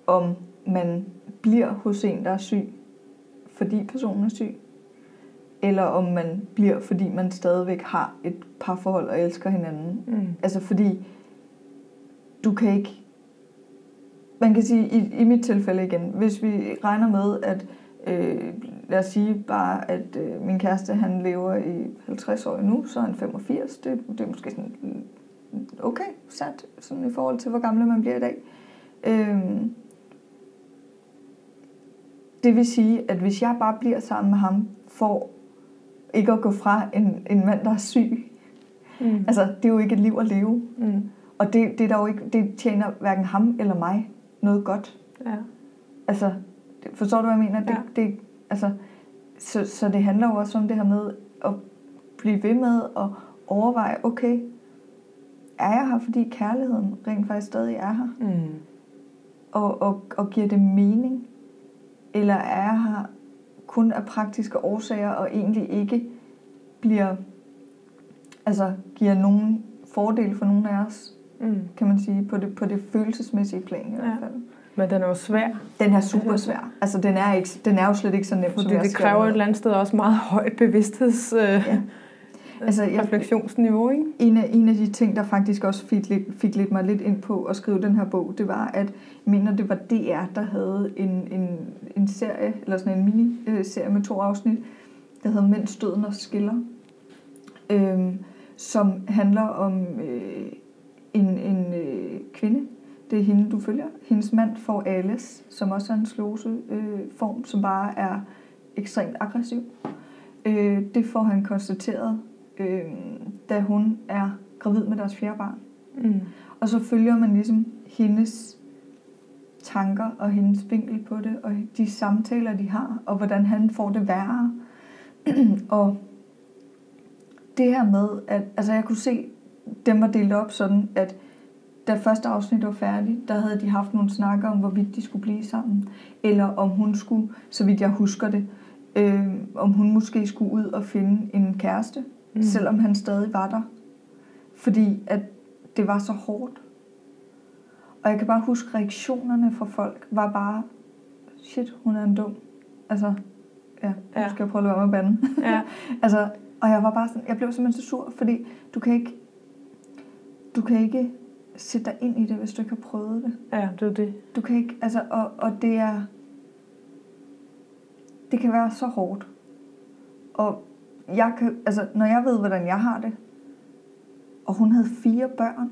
om man bliver hos en, der er syg, fordi personen er syg, eller om man bliver, fordi man stadigvæk har et parforhold og elsker hinanden. Mm. Altså fordi, du kan ikke, man kan sige, i, i mit tilfælde igen, hvis vi regner med, at øh, lad os sige bare, at øh, min kæreste, han lever i 50 år nu, så er han 85, det, det er måske sådan mm, okay sat, sådan i forhold til, hvor gammel man bliver i dag. Øhm, det vil sige, at hvis jeg bare bliver sammen med ham, for ikke at gå fra en, en mand, der er syg, Mm. altså det er jo ikke et liv at leve. Mm. Og det, det, er der jo ikke, det tjener hverken ham eller mig noget godt. Ja. Altså, forstår du, hvad jeg mener? Det, Ja. det, altså, så, så det handler jo også om det her med at blive ved med at overveje, okay, er jeg her, fordi kærligheden rent faktisk stadig er her? Mm. Og, og, og giver det mening? Eller er jeg her kun af praktiske årsager, og egentlig ikke bliver, altså giver nogen fordel for nogen af os, Mm. kan man sige, på det, på det følelsesmæssige plan i Ja. hvert fald. Men den er jo svær, Den er super svær. Altså, den er, ikke, den er jo slet ikke så nem, som fordi jeg det kræver et eller andet sted også meget højt bevidstheds... Øh, Ja. Altså, jeg- refleksionsniveau, ikke? En af, en af de ting, der faktisk også fik lidt, fik lidt mig lidt ind på at skrive den her bog, det var, at jeg mener, det var DR, der havde en, en, en serie, eller sådan en miniserie med to afsnit, der hedder Mens døden og skiller, øhm, som handler om øh, en, en øh, kvinde, det er hende, du følger. Hendes mand får ALS, som også er en slose øh, form, som bare er ekstremt aggressiv. Øh, det får han konstateret, øh, da hun er gravid med deres fjerde barn. Mm. Og så følger man ligesom hendes tanker og hendes vinkel på det, og de samtaler, de har, og hvordan han får det værre. og det her med, at altså jeg kunne se, dem var delt op sådan, at da første afsnit var færdigt, der havde de haft nogle snakker om, hvorvidt de skulle blive sammen. Eller om hun skulle, så vidt jeg husker det, øh, om hun måske skulle ud og finde en kæreste, mm. selvom han stadig var der. Fordi at det var så hårdt. Og jeg kan bare huske, reaktionerne fra folk var bare, shit, hun er en dum. Altså, ja, nu Ja. skal jeg prøve at lade være med at bande. Ja. altså, og jeg var bare sådan, jeg blev simpelthen så sur, fordi du kan ikke, du kan ikke sætte dig ind i det, hvis du ikke har prøvet det. ja, det er det. Du kan ikke, altså, og, og det er, det kan være så hårdt. Og jeg kan, altså, når jeg ved, hvordan jeg har det, og hun havde fire børn,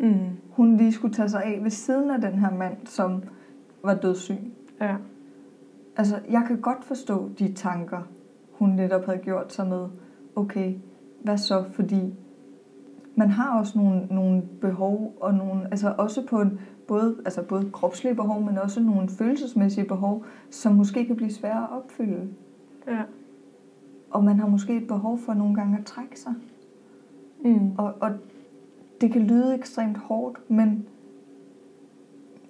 Mm. hun lige skulle tage sig af ved siden af den her mand, som var dødssyg. Ja. Altså, jeg kan godt forstå de tanker, hun netop havde gjort sig med, okay, hvad så, fordi man har også nogle, nogle behov, og nogle, altså også på en, både, altså både kropslige behov, men også nogle følelsesmæssige behov, som måske kan blive svære at opfylde. Ja. Og man har måske et behov for nogle gange at trække sig. Mm. Og, og det kan lyde ekstremt hårdt, men,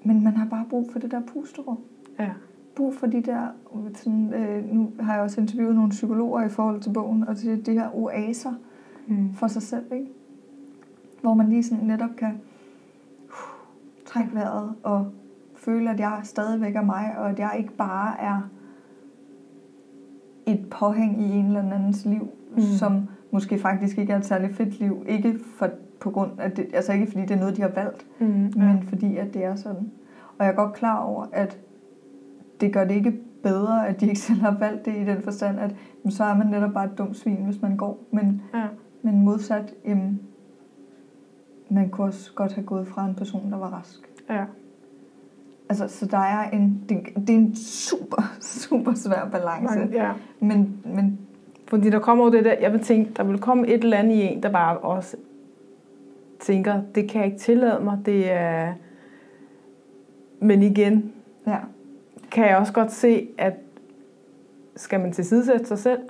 men man har bare brug for det der pusterum. Ja. brug for de der, sådan, øh, nu har jeg også interviewet nogle psykologer i forhold til bogen, og det, det her oaser Mm. for sig selv, ikke? hvor man lige sådan netop kan uh, trække vejret og føle, at jeg stadigvæk er mig, og at jeg ikke bare er et påhæng i en eller andens liv, Mm. som måske faktisk ikke er et særligt fedt liv. Ikke for, på grund af det, altså ikke fordi det er noget, de har valgt, Mm, men fordi at det er sådan. Og jeg er godt klar over, at det gør det ikke bedre, at de ikke selv har valgt det i den forstand, at jamen, så er man netop bare et dumt svin, hvis man går. Men, ja. men modsat, jamen, man kunne også godt have gået fra en person, der var rask. ja. Altså, så der er en, det, det er en super, super svær balance. Man, ja. Men, men Fordi der kommer jo det der, jeg vil tænke, der vil komme et eller andet i en, der bare også tænker, det kan jeg ikke tillade mig, det er... Men igen, ja, kan jeg også godt se, at skal man tilsidesætte sig selv?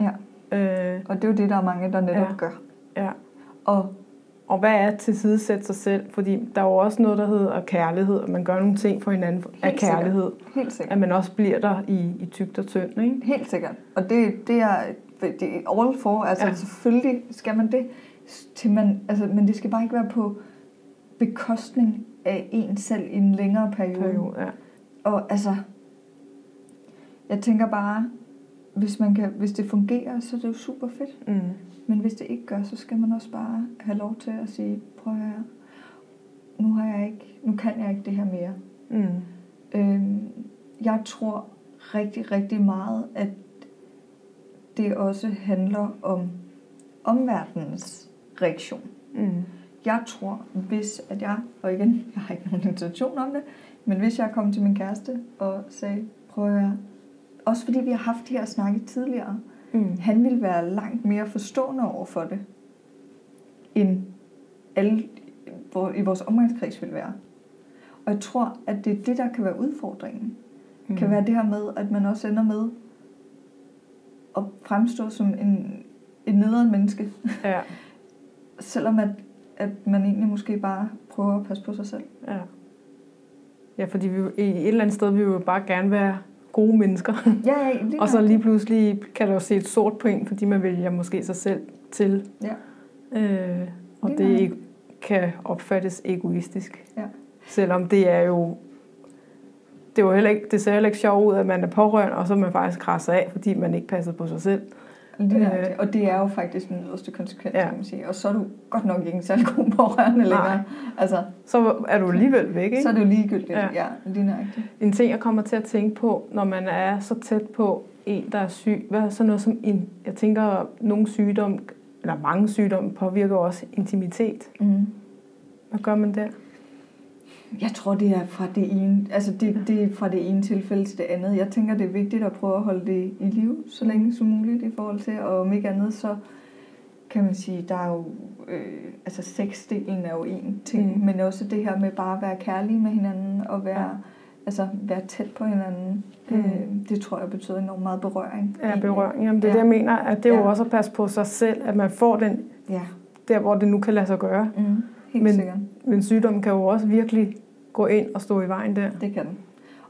ja. Øh, Og det er jo det, der er mange, der netop ja. gør. ja. Og Og hvad er tilsidesætte sig selv? Fordi der er jo også noget, der hedder kærlighed, og man gør nogle ting for hinanden af Helt sikkert. kærlighed. helt sikkert. At man også bliver der i, i tygt og tyndt, ikke? Helt sikkert. Og det, det er det er all for. Altså ja. selvfølgelig skal man det. Til man, altså, men det skal bare ikke være på bekostning af en selv i en længere periode. Periode, ja. Og altså, jeg tænker bare, hvis, man kan, hvis det fungerer, så er det jo super fedt. Mm. Men hvis det ikke gør, så skal man også bare have lov til at sige, prøv at høre, nu, har jeg ikke, nu kan jeg ikke det her mere. Mm. Øhm, jeg tror rigtig, rigtig meget, at det også handler om omverdenens reaktion. Mm. Jeg tror, hvis at jeg, og igen, jeg har ikke nogen intention om det, men hvis jeg kom til min kæreste og sagde, prøv at høre, også fordi vi har haft de her snakke tidligere, Mm. han ville være langt mere forstående over for det, end alle i vores omgangskreds vil være. Og jeg tror, at det er det, der kan være udfordringen. Mm. Kan være det her med, at man også ender med at fremstå som en, en nederen menneske, Ja, selvom at, at man egentlig måske bare prøver at passe på sig selv. ja. Ja, fordi vi, i et eller andet sted vil vi jo bare gerne være gode mennesker. Ja, ja, lige Og så lige pludselig kan der jo se et sort på en, fordi man vælger måske sig selv til. Ja. Øh, og Lige det nok. kan opfattes egoistisk. Ja. Selvom det er jo... Det, jo heller ikke, det ser heller ikke sjovt ud, at man er pårørende, og så man faktisk krasset af, fordi man ikke passer på sig selv. Lige Øh. Og det er jo faktisk den yderste konsekvens, Ja. kan man sige. Og så er du godt nok ikke en særlig god pårørende længere. Altså, Så er du alligevel væk, ikke? så er det jo ligegyldigt. Ja. Ja, ja lige nøjagtigt. En ting, jeg kommer til at tænke på, når man er så tæt på en, der er syg, hvad er sådan noget som, en, jeg tænker, nogle sygdomme, eller mange sygdomme, påvirker også intimitet. Mm. Hvad gør man der? Jeg tror, det er fra det ene, altså det, det er fra det ene tilfælde til det andet. Jeg tænker, det er vigtigt at prøve at holde det i liv så længe som muligt i forhold til, og om ikke andet, så kan man sige, der er jo, øh, altså sexdelen er jo en ting, Mm. men også det her med bare at være kærlige med hinanden, og være, Ja. altså være tæt på hinanden, Mm. øh, det tror jeg betyder enormt meget berøring. Ja, egentlig. berøring. Jamen, det er Ja. det, jeg mener, at det er jo Ja. også at passe på sig selv, at man får den Ja, der, hvor det nu kan lade sig gøre. mm. helt Men- Men, sikkert. Men sygdommen kan jo også virkelig gå ind og stå i vejen der. Det kan den.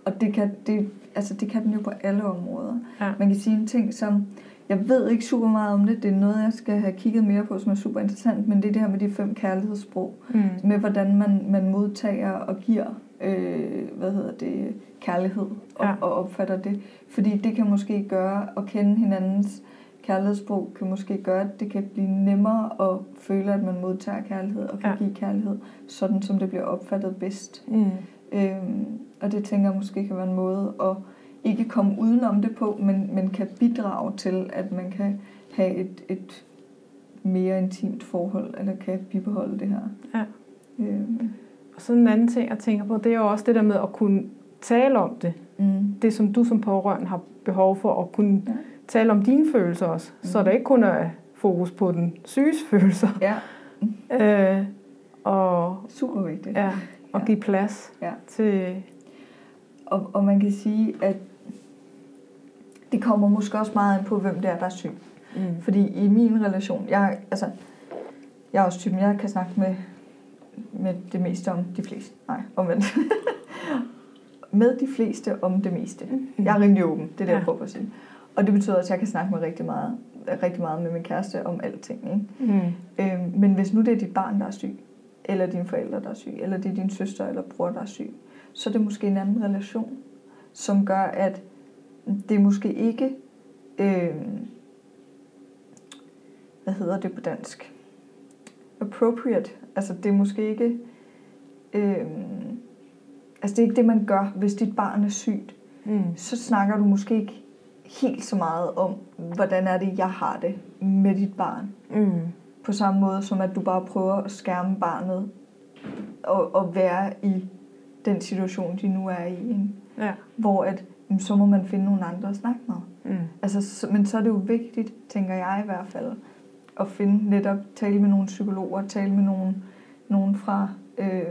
Og det kan, det, altså det kan den jo på alle områder. Ja. Man kan sige en ting, som jeg ved ikke super meget om det. Det er noget, jeg skal have kigget mere på, som er super interessant. Men det er det her med de fem kærlighedssprog. Mm. Med hvordan man, man modtager og giver øh, hvad hedder det, kærlighed og, Ja. og opfatter det. Fordi det kan måske gøre at kende hinandens kærlighedssprog, kan måske gøre, at det kan blive nemmere at føle, at man modtager kærlighed og kan ja. give kærlighed, sådan som det bliver opfattet bedst. Mm. Øhm, og det tænker jeg måske kan være en måde at ikke komme udenom det på, men, men kan bidrage til, at man kan have et, et mere intimt forhold, eller kan bibeholde det her. Ja. Øhm, Og så en anden ting, jeg tænker på, det er jo også det der med at kunne tale om det. mm, Det, som du som pårørende har behov for at kunne Ja. Tale om dine følelser også. Mm. Så der ikke kun er fokus på den syges følelser. ja, Øh, og super vigtigt. ja, og Ja. give plads Ja. til... Og, og man kan sige, at det kommer måske også meget ind på, hvem det er, der er syg. Mm. Fordi i min relation, jeg, altså, jeg er også typen, jeg kan snakke med, med det meste om de fleste. Nej, omvendt. med de fleste om det meste. Jeg er rimelig åben, det er det, Ja. jeg prøver at sige. Og det betyder også, at jeg kan snakke med rigtig meget, rigtig meget med min kæreste om alting. Ikke? Mm. Øhm, men hvis nu det er dit barn, der er syg, eller dine forældre, der er syg, eller det er din søster eller bror, der er syg, så er det måske en anden relation, som gør, at det måske ikke, øhm, hvad hedder det på dansk? Appropriate. Altså det er måske ikke, øh, altså det er ikke det, man gør, hvis dit barn er sygt. Mm. Så snakker du måske ikke helt så meget om, hvordan er det, jeg har det med dit barn. Mm. På samme måde som at du bare prøver at skærme barnet og, og være i den situation, de nu er i. Ikke? Ja. Hvor at, så må man finde nogle andre at snakke med. Mm. Altså, så, men så er det jo vigtigt, tænker jeg i hvert fald, at finde netop, tale med nogle psykologer, tale med nogle, nogen fra øh,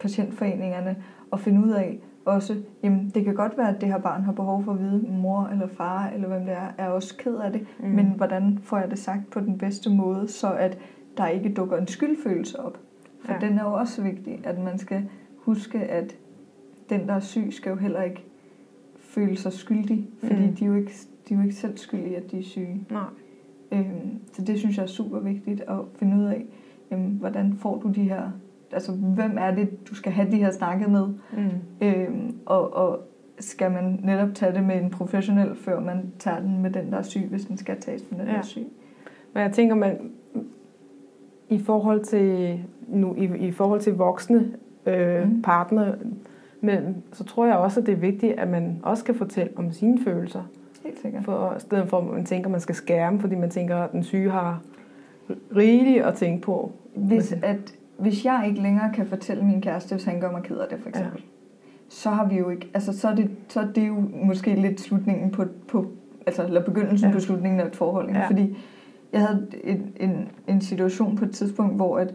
patientforeningerne, og finde ud af også, jamen det kan godt være, at det her barn har behov for at vide, mor eller far, eller hvem det er, er også ked af det, Mm. men hvordan får jeg det sagt på den bedste måde, så at der ikke dukker en skyldfølelse op. For Ja. den er jo også vigtig, at man skal huske, at den, der er syg, skal jo heller ikke føle sig skyldig, fordi mm. de, er jo ikke, de er jo ikke selv skyldige, at de er syge. Nej. Øhm, så det synes jeg er super vigtigt at finde ud af, jamen, hvordan får du de her, altså hvem er det, du skal have de her snakke med, Mm. øhm, og, og skal man netop tage det med en professionel, før man tager den med den, der er syg, hvis den skal tages med den, der Ja. er syg. Men jeg tænker, man i forhold til nu i, i forhold til voksne øh. Mm. partner, men så tror jeg også, at det er vigtigt, at man også kan fortælle om sine følelser. Helt sikkert. For, I stedet for, at man tænker, at man skal skærme, fordi man tænker, at den syge har rigeligt at tænke på. Hvis, at, hvis jeg ikke længere kan fortælle min kæreste, hvis han gør mig ked af det, for eksempel, ja. så har vi jo ikke, altså så er det, så er det jo måske lidt slutningen på, på altså, eller begyndelsen Ja. på slutningen af et forhold. Ikke? Ja. Fordi jeg havde en, en, en situation på et tidspunkt, hvor at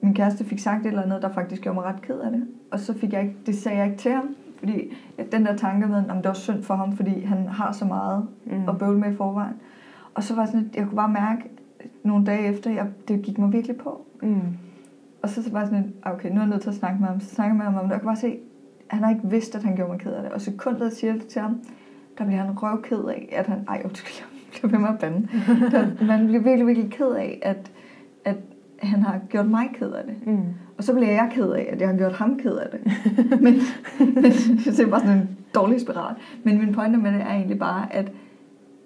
min kæreste fik sagt et eller andet, der faktisk gjorde mig ret ked af det. Og så fik jeg ikke, det sagde jeg ikke til ham, fordi at den der tanke med, at det var synd for ham, fordi han har så meget Mm. at bøvle med i forvejen. Og så var jeg sådan, lidt- jeg kunne bare mærke nogle dage efter, jeg, det gik mig virkelig på. Mm. Og så var jeg sådan "Ah, okay, nu er jeg nødt til at snakke med ham. Så snakker jeg med ham om det, og kan bare se, han har ikke vidst, at han gjorde mig ked af det. Og sekundet jeg siger det til ham, der bliver han røvked af, at han, ej, undskyld, jeg bliver ved med at bande. Der, man bliver virkelig, virkelig ked af, at, at han har gjort mig ked af det. Mm. Og så bliver jeg ked af, at jeg har gjort ham ked af det. men, men det er bare sådan en dårlig spiral. Men min pointe med det er egentlig bare, at,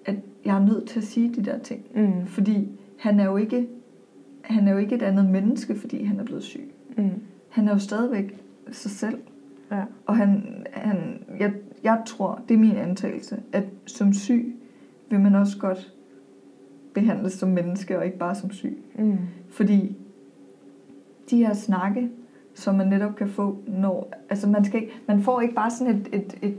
at jeg er nødt til at sige de der ting. Mm. Fordi han er jo ikke, han er jo ikke et andet menneske, fordi han er blevet syg. Mm. Han er jo stadigvæk sig selv. Ja. Og han, han, jeg, jeg tror, det er min antagelse, at som syg vil man også godt behandles som menneske, og ikke bare som syg. Mm. Fordi de her snakke, som man netop kan få, når... Altså man, skal ikke, man får ikke bare sådan et, et, et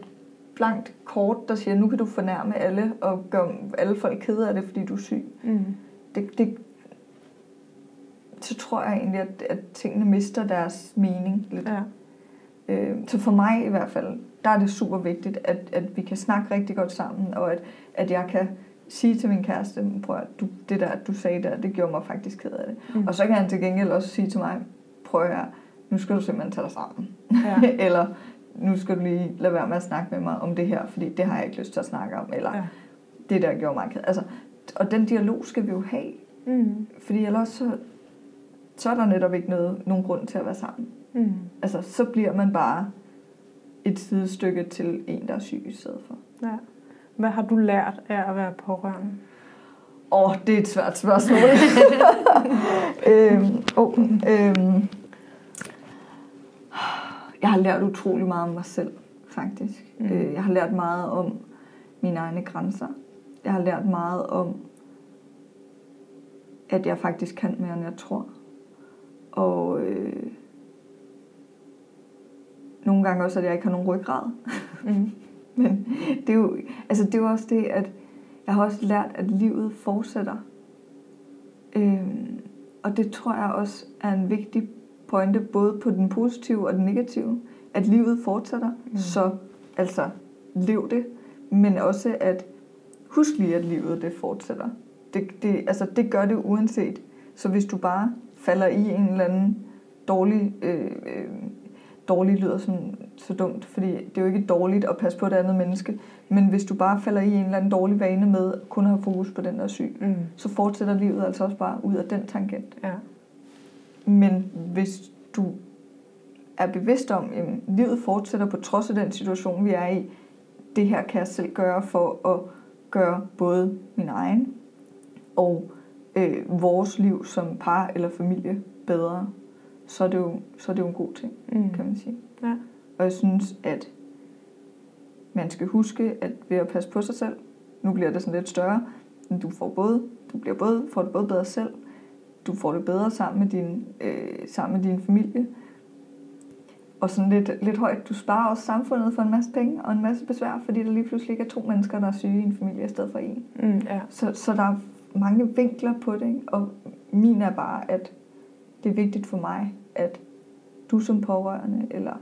blankt kort, der siger, nu kan du fornærme alle og gøre alle folk kede af det, fordi du er syg. Mm. Det, det, så tror jeg egentlig, at, at tingene mister deres mening lidt. Ja. Øh, så for mig i hvert fald, der er det super vigtigt, at, at vi kan snakke rigtig godt sammen, og at, at jeg kan sige til min kæreste, prøv at du, det der, du sagde der, det gjorde mig faktisk ked af det. Mm. Og så kan han til gengæld også sige til mig, prøv at nu skal du simpelthen tage dig sammen. Ja. eller nu skal du lige lade være med at snakke med mig om det her, fordi det har jeg ikke lyst til at snakke om. Eller Ja. det der gjorde mig ked. Altså, og den dialog skal vi jo have. Mm. Fordi ellers så, så er der netop ikke noget, nogen grund til at være sammen. Mm. Altså, så bliver man bare et sidestykke til en, der er syg i stedet for. Ja. Hvad har du lært af at være pårørende? Åh, oh, det er et svært spørgsmål. øhm, oh, øhm, jeg har lært utrolig meget om mig selv, faktisk. Mm. Øh, jeg har lært meget om mine egne grænser. Jeg har lært meget om, at jeg faktisk kan mere, end jeg tror. Og øh, nogle gange også, at jeg ikke har nogen ryggrad. Mm. Men det er jo, altså det er jo også det, at jeg har også lært, at livet fortsætter. Øhm, og det tror jeg også er en vigtig pointe, både på den positive og den negative. At livet fortsætter, Mm. så altså lev det. Men også at husk lige, at livet det fortsætter. Det, det, altså, det gør det uanset. Så hvis du bare falder i en eller anden dårlig... Øh, øh, dårlig lyder sådan, så dumt, fordi det er jo ikke dårligt at passe på et andet menneske, men hvis du bare falder i en eller anden dårlig vane med kun at have fokus på den, der er syg, Mm. så fortsætter livet altså også bare ud af den tangent. Ja. Men hvis du er bevidst om, at livet fortsætter på trods af den situation, vi er i, det her kan jeg selv gøre for at gøre både min egen og øh, vores liv som par eller familie bedre, så er det jo, så er det jo en god ting, mm. kan man sige. Ja. Og jeg synes, at man skal huske, at ved at passe på sig selv, nu bliver det sådan lidt større, men du får både, du bliver både, får det både bedre selv, du får det bedre sammen med din, øh, sammen med din familie, og sådan lidt, lidt højt, du sparer også samfundet for en masse penge og en masse besvær, fordi der lige pludselig ikke er to mennesker, der er syge i en familie i stedet for en. Mm, ja. Så, så der er mange vinkler på det, ikke? og min er bare, at det er vigtigt for mig, at du som pårørende, eller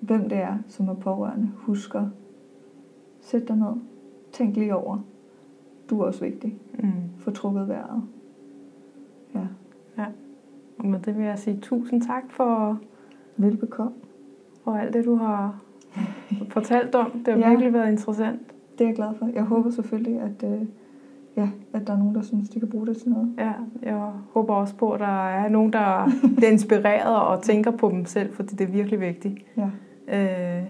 hvem det er, som er pårørende, husker, sæt dig ned, tænk lige over, du er også vigtig, Mm. få trukket vejret. Ja, Og med det vil jeg sige tusind tak for, velbekomme. for alt det, du har fortalt om. Det har Ja. virkelig været interessant. Det er jeg glad for. Jeg håber selvfølgelig, at, øh, ja, at der er nogen, der synes, de kan bruge det til noget. Ja, jeg håber også på, at der er nogen, der bliver inspireret og tænker på dem selv, fordi det er virkelig vigtigt. Ja, Øh,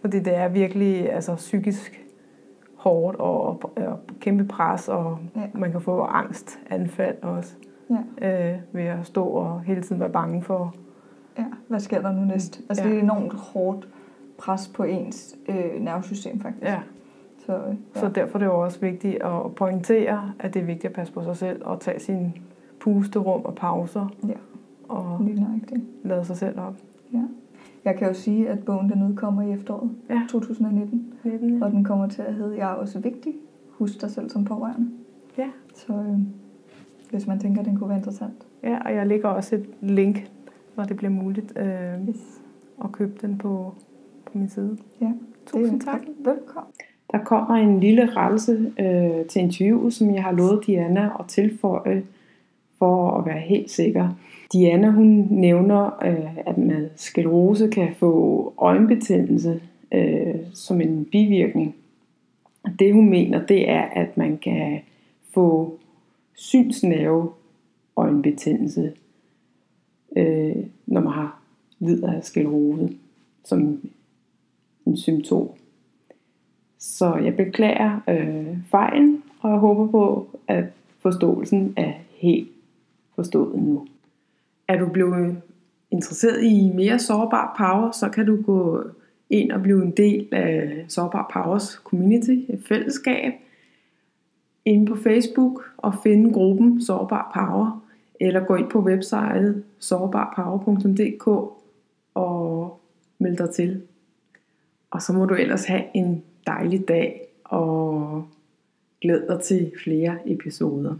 fordi det er virkelig altså, psykisk hårdt og, og, og kæmpe pres, og Ja. man kan få angstanfald også ja, øh, ved at stå og hele tiden være bange for. ja. Hvad sker der nu næst? Altså, Ja. det er et enormt hårdt pres på ens øh, nervesystem, faktisk. Ja. Så, ja. Så derfor er det jo også vigtigt at pointere, at det er vigtigt at passe på sig selv og tage sin pusterum og pauser Ja. og Lige nøjagtigt. lade sig selv op. Ja. Jeg kan jo sige, at bogen den udkommer i efteråret Ja. 2019, og den kommer til at hedde Jeg er også vigtig. Husk dig selv som pårørende. Ja. Så øh, hvis man tænker, at den kunne være interessant. Ja, og jeg lægger også et link, når det bliver muligt, øh, Yes. at købe den på, på min side. Ja. Tusind det, tak. Velkommen. Der kommer en lille rettelse øh, til interviewet, som jeg har lovet Diana at tilføje for at være helt sikker. Diana hun nævner, øh, at man sklerose kan få øjenbetændelse øh, som en bivirkning. Det hun mener, det er, at man kan få synsnerve øjenbetændelse, øh, når man har lider af sklerose som en symptom. Så jeg beklager øh, fejlen, og jeg håber på, at forståelsen er helt forstået nu. Er du blevet interesseret i mere Sårbar Power, så kan du gå ind og blive en del af Sårbar Powers community, et fællesskab, inde på Facebook og finde gruppen Sårbar Power, eller gå ind på websitet sårbarpower.dk og melde dig til. Og så må du ellers have en dejlig dag og glæder til flere episoder.